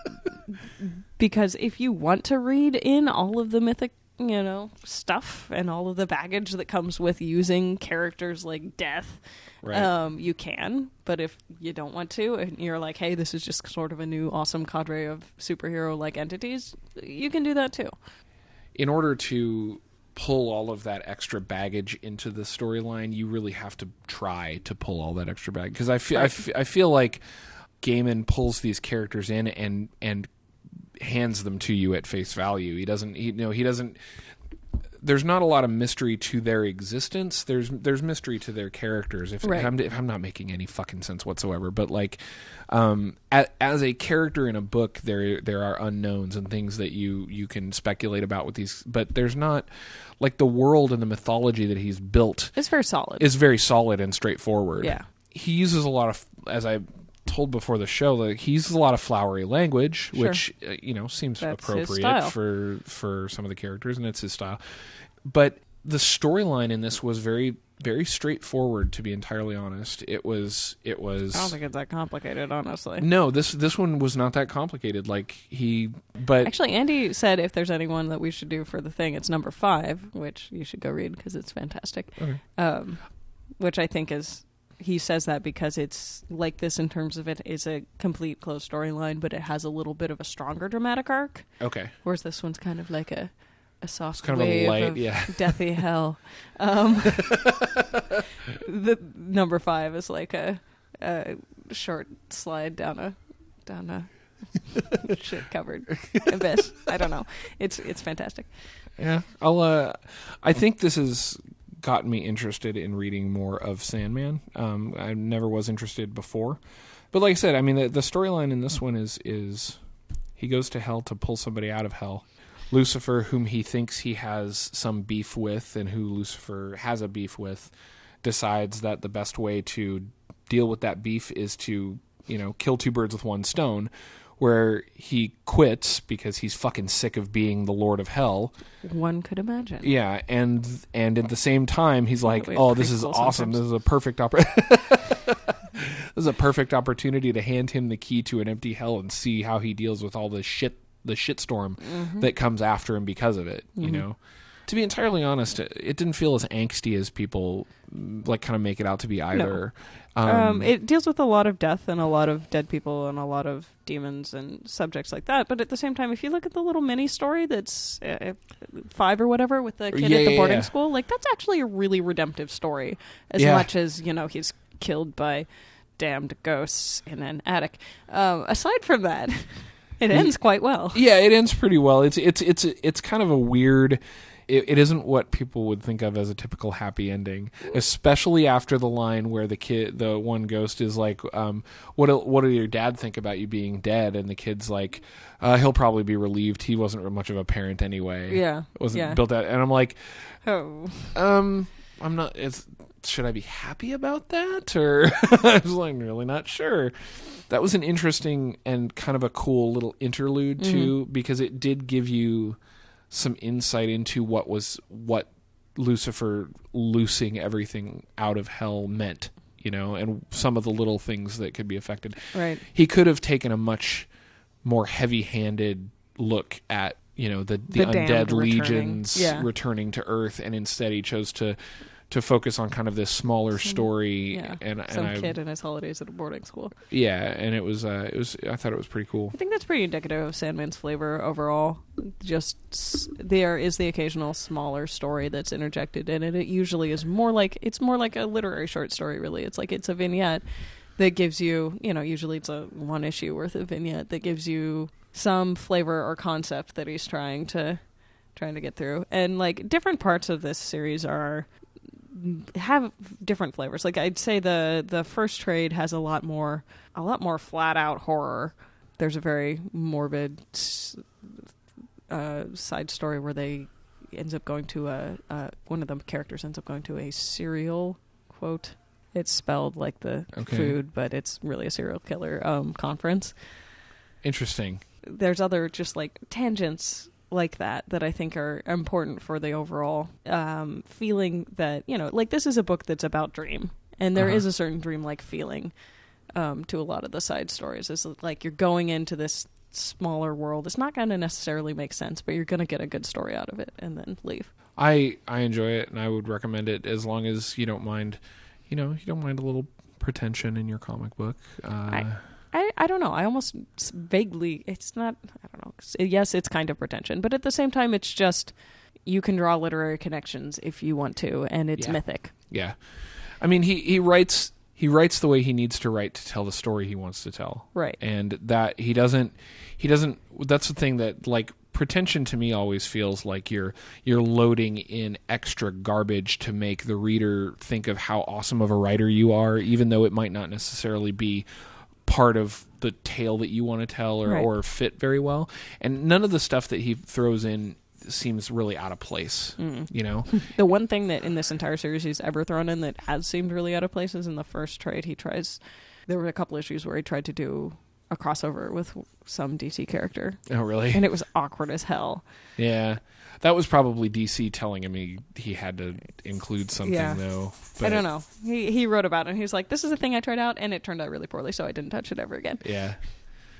because if you want to read in all of the mythic, you know, stuff and all of the baggage that comes with using characters like death, Right. um, you can. But if you don't want to, and you're like, hey, this is just sort of a new awesome cadre of superhero like entities, you can do that too. in order to pull all of that extra baggage into the storyline, you really have to try to pull all that extra baggage. Because I feel I, f- I feel like Gaiman pulls these characters in and and hands them to you at face value. He doesn't. He, you know, he doesn't. There's not a lot of mystery to their existence. There's there's mystery to their characters. If, Right. if I'm if I'm not making any fucking sense whatsoever, but like, um, a, as a character in a book, there there are unknowns and things that you you can speculate about with these. But there's not like the world and the mythology that he's built It's very solid. is very solid and straightforward. Yeah. He uses a lot of, as I told before the show, like he uses a lot of flowery language, Sure. which uh, you know seems That's appropriate for for some of the characters, and it's his style. But the storyline in this was very very straightforward. To be entirely honest, it was it was. I don't think it's that complicated, honestly. no, this this one was not that complicated. Like he, but Actually, Andy said if there's anyone that we should do for the thing, it's number five, which you should go read because it's fantastic. Okay. Um, which I think is he says that because it's like this in terms of it is a complete closed storyline, but it has a little bit of a stronger dramatic arc, okay, whereas this one's kind of like a a soft kind of a light- of yeah. deathy hell. Um, the number five is like a, a short slide down a down a shit covered abyss. I don't know. It's it's fantastic. Yeah, I'll. Uh, I think this has gotten me interested in reading more of Sandman. Um, I never was interested before, but like I said, I mean, the, the storyline in this one is is he goes to hell to pull somebody out of hell. Lucifer, whom he thinks he has some beef with, and who Lucifer has a beef with, decides that the best way to deal with that beef is to, you know, kill two birds with one stone. Where he quits because he's fucking sick of being the Lord of Hell. One could imagine. Yeah, and and at the same time, he's like, "Oh, this is awesome! sometimes. This is a perfect oppor- This is a perfect opportunity to hand him the key to an empty hell and see how he deals with all the shit, the shitstorm Mm-hmm. that comes after him because of it. You know, to be entirely honest, it, didn't feel as angsty as people like kind of make it out to be either. Um, it deals with a lot of death and a lot of dead people and a lot of demons and subjects like that. But at the same time, if you look at the little mini story that's uh, five or whatever with the kid Yeah, at the yeah, boarding yeah. school, like that's actually a really redemptive story. As Yeah. much as you know he's killed by damned ghosts in an attic. Um, aside from that, it ends quite well. Yeah, it ends pretty well. It's it's it's it's kind of a weird. It, it isn't what people would think of as a typical happy ending, especially after the line where the kid, the one ghost, is like, um, "What what did your dad think about you being dead?" And the kid's like, uh, "He'll probably be relieved. He wasn't much of a parent anyway. Yeah, It wasn't yeah. built out." And I'm like, Oh, um, I'm not. It's should I be happy about that, or I was like really not sure. That was an interesting and kind of a cool little interlude too, because it did give you some insight into what was what Lucifer loosing everything out of hell meant, you know, and some of the little things that could be affected. right. He could have taken a much more heavy-handed look at you know the the, The undead returning. legions Yeah. returning to Earth, and instead he chose to to focus on kind of this smaller story Yeah, and and some kid in his holidays at a boarding school. yeah and it was uh it was I thought it was pretty cool I think that's pretty indicative of Sandman's flavor overall. Just there is the occasional smaller story that's interjected in it. It usually is more like it's more like a literary short story. Really, it's like it's a vignette that gives you, you know, usually it's a one issue worth of vignette that gives you some flavor or concept that he's trying to trying to get through. And like different parts of this series are have different flavors. Like I'd say the the first trade has a lot more a lot more flat out horror. There's a very morbid uh, side story where they ends up going to a uh, one of the characters ends up going to a serial quote. It's spelled like the Okay. food, but it's really a serial killer um, conference. interesting There's other just like tangents like that that I think are important for the overall um, feeling that you know, like this is a book that's about dream, and there is Uh-huh. a certain dream-like feeling um, to a lot of the side stories. It's like you're going into this smaller world. It's not going to necessarily make sense, but you're going to get a good story out of it, and then leave. I I enjoy it and I would recommend it as long as you don't mind you know you don't mind a little pretension in your comic book uh I, I I don't know. I almost vaguely. It's not. I don't know. Yes, it's kind of pretension, but at the same time, it's just you can draw literary connections if you want to, and it's Yeah. mythic. Yeah, I mean he he writes he writes the way he needs to write to tell the story he wants to tell. Right. And that he doesn't he doesn't. That's the thing that like pretension to me always feels like you're you're loading in extra garbage to make the reader think of how awesome of a writer you are, even though it might not necessarily be part of the tale that you want to tell or, Right. or fit very well. And none of the stuff that he throws in seems really out of place. Mm. You know? The one thing that in this entire series he's ever thrown in that has seemed really out of place is in the first trade. He tries. There were a couple issues where he tried to do a crossover with some DC character, oh, really? and it was awkward as hell. Yeah, that was probably DC telling him he he had to include something Yeah. though. I don't know. He he wrote about it. and He was like, "This is a thing I tried out, and it turned out really poorly, so I didn't touch it ever again." Yeah,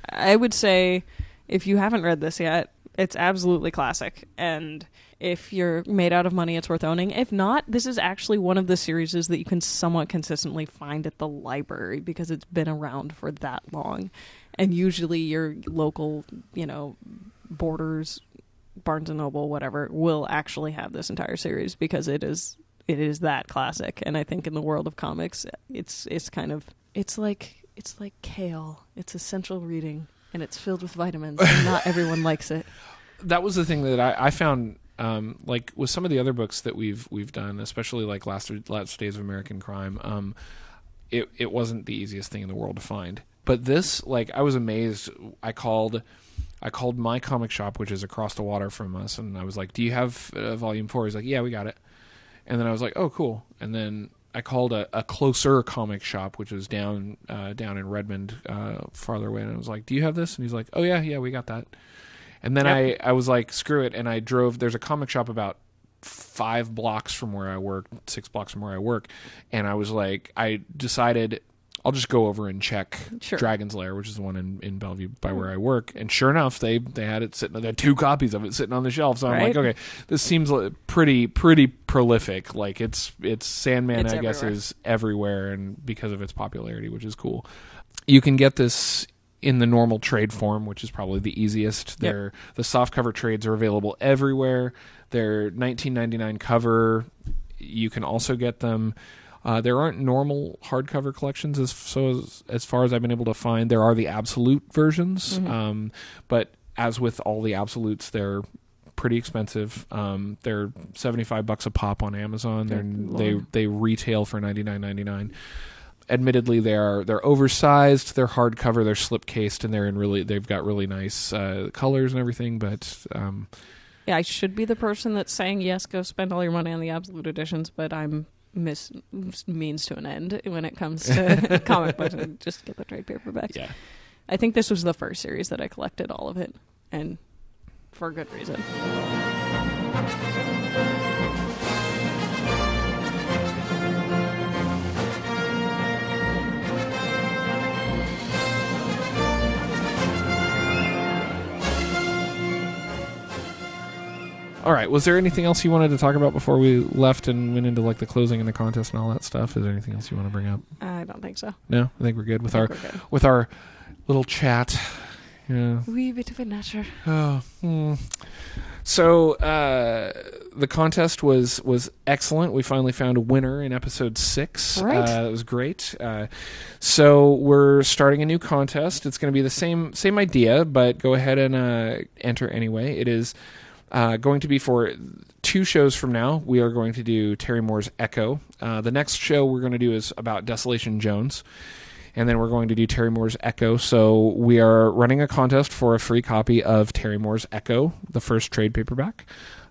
I would say if you haven't read this yet, it's absolutely classic. And if you're made out of money, it's worth owning. If not, this is actually one of the series that you can somewhat consistently find at the library because it's been around for that long. And usually your local, you know, borders, Barnes and Noble, whatever, will actually have this entire series because it is it is that classic. And I think in the world of comics, it's it's kind of it's like it's like kale. It's essential reading and it's filled with vitamins. And not everyone likes it. that was the thing that I, I found. Um, like with some of the other books that we've we've done, especially like last last days of American Crime, um, it it wasn't the easiest thing in the world to find. But this, like, I was amazed. I called. I called my comic shop, which is across the water from us, and I was like, "Do you have uh, volume four? He's like, "Yeah, we got it." And then I was like, "Oh, cool." And then I called a, a closer comic shop, which was down uh, down in Redmond, uh, farther away, and I was like, "Do you have this?" And he's like, "Oh yeah, yeah, we got that." And then I I was like, "Screw it!" And I drove. There's a comic shop about five blocks from where I work, six blocks from where I work, and I was like, I decided I'll just go over and check Sure. Dragon's Lair, which is the one in, in Bellevue by hmm. where I work. And sure enough, they they had it sitting. They had two copies of it sitting on the shelf. So I'm Right. like, okay, this seems pretty pretty prolific. Like it's it's Sandman, It's I guess, everywhere. is everywhere, and because of its popularity, which is cool. You can get this in the normal trade form, which is probably the easiest. They're the soft cover trades are available everywhere. They're 19.99 cover. You can also get them. Uh, there aren't normal hardcover collections as so as, as far as I've been able to find. There are the absolute versions, um, but as with all the absolutes, they're pretty expensive. Um, they're seventy five bucks a pop on Amazon. They're, they they retail for ninety nine ninety nine. Admittedly, they are they're oversized. They're hardcover. They're slipcased, and they're in really they've got really nice uh, colors and everything. But um, Yeah, I should be the person that's saying yes, go spend all your money on the absolute editions, but I'm mis means to an end when it comes to comic books. and Just get the trade paperbacks. yeah, I think this was the first series that I collected all of it, and for good reason. All right. Was there anything else you wanted to talk about before we left and went into like the closing and the contest and all that stuff? Is there anything else you want to bring up? I don't think so. No, I think we're good with our good. with our little chat. Yeah. Wee bit of a natter. Oh. hmm. So uh, the contest was was excellent. We finally found a winner in episode six. Right. Uh, it was great. Uh, so we're starting a new contest. It's going to be the same same idea, but go ahead and uh, enter anyway. It is uh, going to be for two shows from now. We are going to do Terry Moore's Echo. Uh, the next show we're going to do is about Desolation Jones and then we're going to do Terry Moore's Echo. So we are running a contest for a free copy of Terry Moore's Echo, the first trade paperback.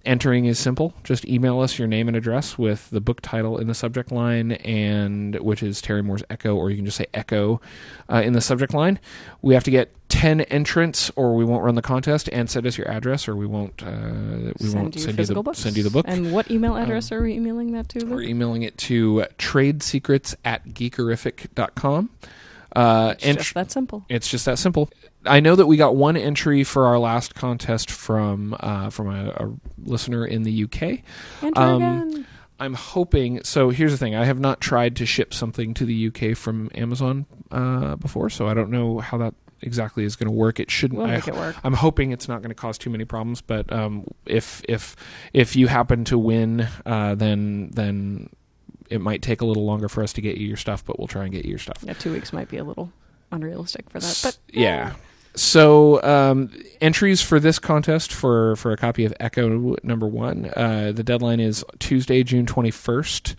Entering is simple. Just email us your name and address with the book title in the subject line, and which is Terry Moore's Echo, or you can just say Echo uh, in the subject line. We have to get ten entrants, or we won't run the contest. And send us your address, or we won't. Uh, we send won't you send you the books. send you the book. And what email address are we emailing that to? We're emailing it to tradesecrets at geekerific.com. Uh, It's ent- just that simple. it's just that simple. I know that we got one entry for our last contest from uh, from a, a listener in the UK. Um, again. I'm hoping. So here's the thing: I have not tried to ship something to the UK from Amazon uh, before, so I don't know how that exactly is going to work. It shouldn't. We'll I, make it work. I'm hoping it's not going to cause too many problems. But um, if if if you happen to win, uh, then then it might take a little longer for us to get you your stuff, but we'll try and get you your stuff. Yeah, two weeks might be a little unrealistic for that, but yeah. So um, entries for this contest for for a copy of Echo number one, uh, the deadline is Tuesday, June twenty first.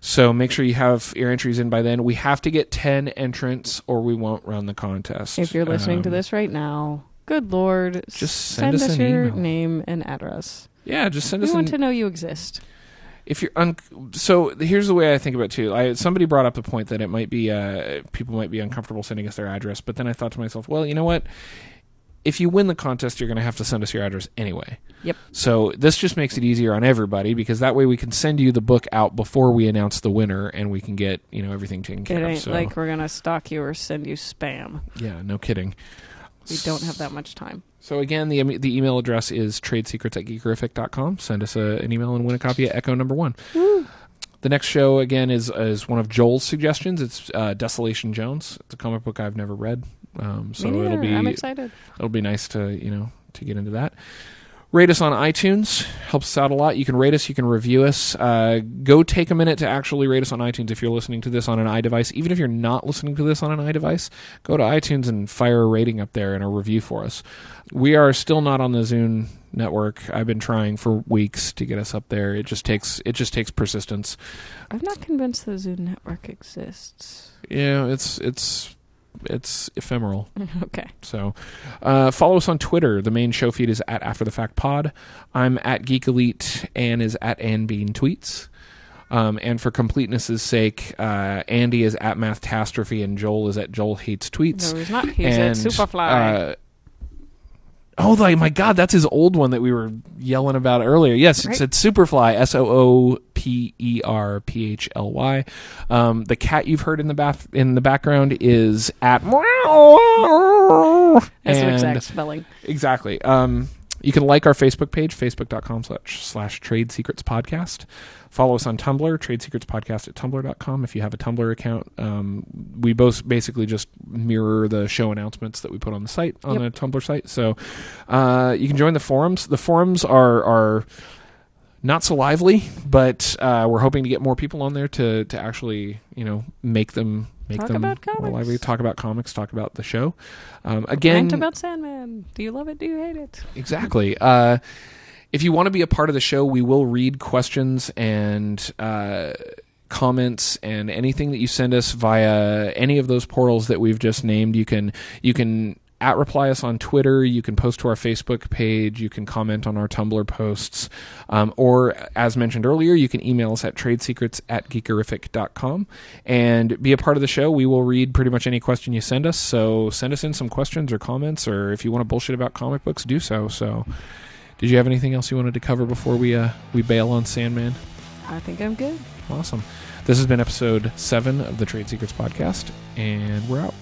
So make sure you have your entries in by then. We have to get ten entrants, or we won't run the contest. if you're listening to Um, this right now, good lord, Just send us an your email. name and address. yeah, just send We us want an, to know you exist. If you're un- so here's the way I think about it too. I somebody brought up the point that it might be uh, people might be uncomfortable sending us their address, but then I thought to myself, well, you know what? If you win the contest, you're going to have to send us your address anyway. Yep. So this just makes it easier on everybody because that way we can send you the book out before we announce the winner, and we can get you know everything taken care of. It ain't So like we're gonna stalk you or send you spam. yeah, no kidding. We don't have that much time. So again, the the email address is tradesecrets at geekerific.com. Send us a, an email and win a copy of Echo number one. The next show again is is one of Joel's suggestions. It's uh, Desolation Jones. It's a comic book I've never read, um, so it'll be I'm excited. it'll be nice to you know to get into that. Rate us on iTunes helps us out a lot. You can rate us, you can review us. Uh, go take a minute to actually rate us on iTunes if you're listening to this on an iDevice. Even if you're not listening to this on an iDevice, go to iTunes and fire a rating up there and a review for us. We are still not on the Zune network. I've been trying for weeks to get us up there. It just takes it just takes persistence. I'm not convinced the Zune network exists. Yeah, it's it's it's ephemeral. okay. So, uh, follow us on Twitter. The main show feed is at After the Fact Pod. I'm at Geek Elite. Ann is at Ann Bean Tweets. Um, and for completeness' sake, uh, Andy is at Mathtastrophe and Joel is at Joel Hates Tweets. No, he's not. He's and, at Superfly. Uh, oh, like, my God, that's his old one that we were yelling about earlier. Yes, it's Right. at Superfly. S O O P E R P H L Y. Um, the cat you've heard in the bath in the background is at. That's the exact spelling. Exactly. Um, you can like our Facebook page, facebook.com slash, slash trade secrets podcast. Follow us on Tumblr, trade secrets podcast at tumblr.com. If you have a Tumblr account, um, we both basically just mirror the show announcements that we put on the site, on Yep. the Tumblr site. So uh, you can join the forums. The forums are, are not so lively, but uh, we're hoping to get more people on there to, to actually, you know, make them. Make Talk them about more comics. lively. Talk about comics. Talk about the show. Um, again, Rant about Sandman. Do you love it? Do you hate it? Exactly. Uh, if you want to be a part of the show, we will read questions and uh, comments and anything that you send us via any of those portals that we've just named. You can you can at reply us on Twitter. You can post to our Facebook page. You can comment on our Tumblr posts. Um, or, as mentioned earlier, you can email us at tradesecrets at geekerific.com and be a part of the show. We will read pretty much any question you send us. So send us in some questions or comments, or if you want to bullshit about comic books, do so. So, did you have anything else you wanted to cover before we uh, we bail on Sandman? I think I'm good. Awesome. This has been episode seven of the Trade Secrets podcast, and we're out.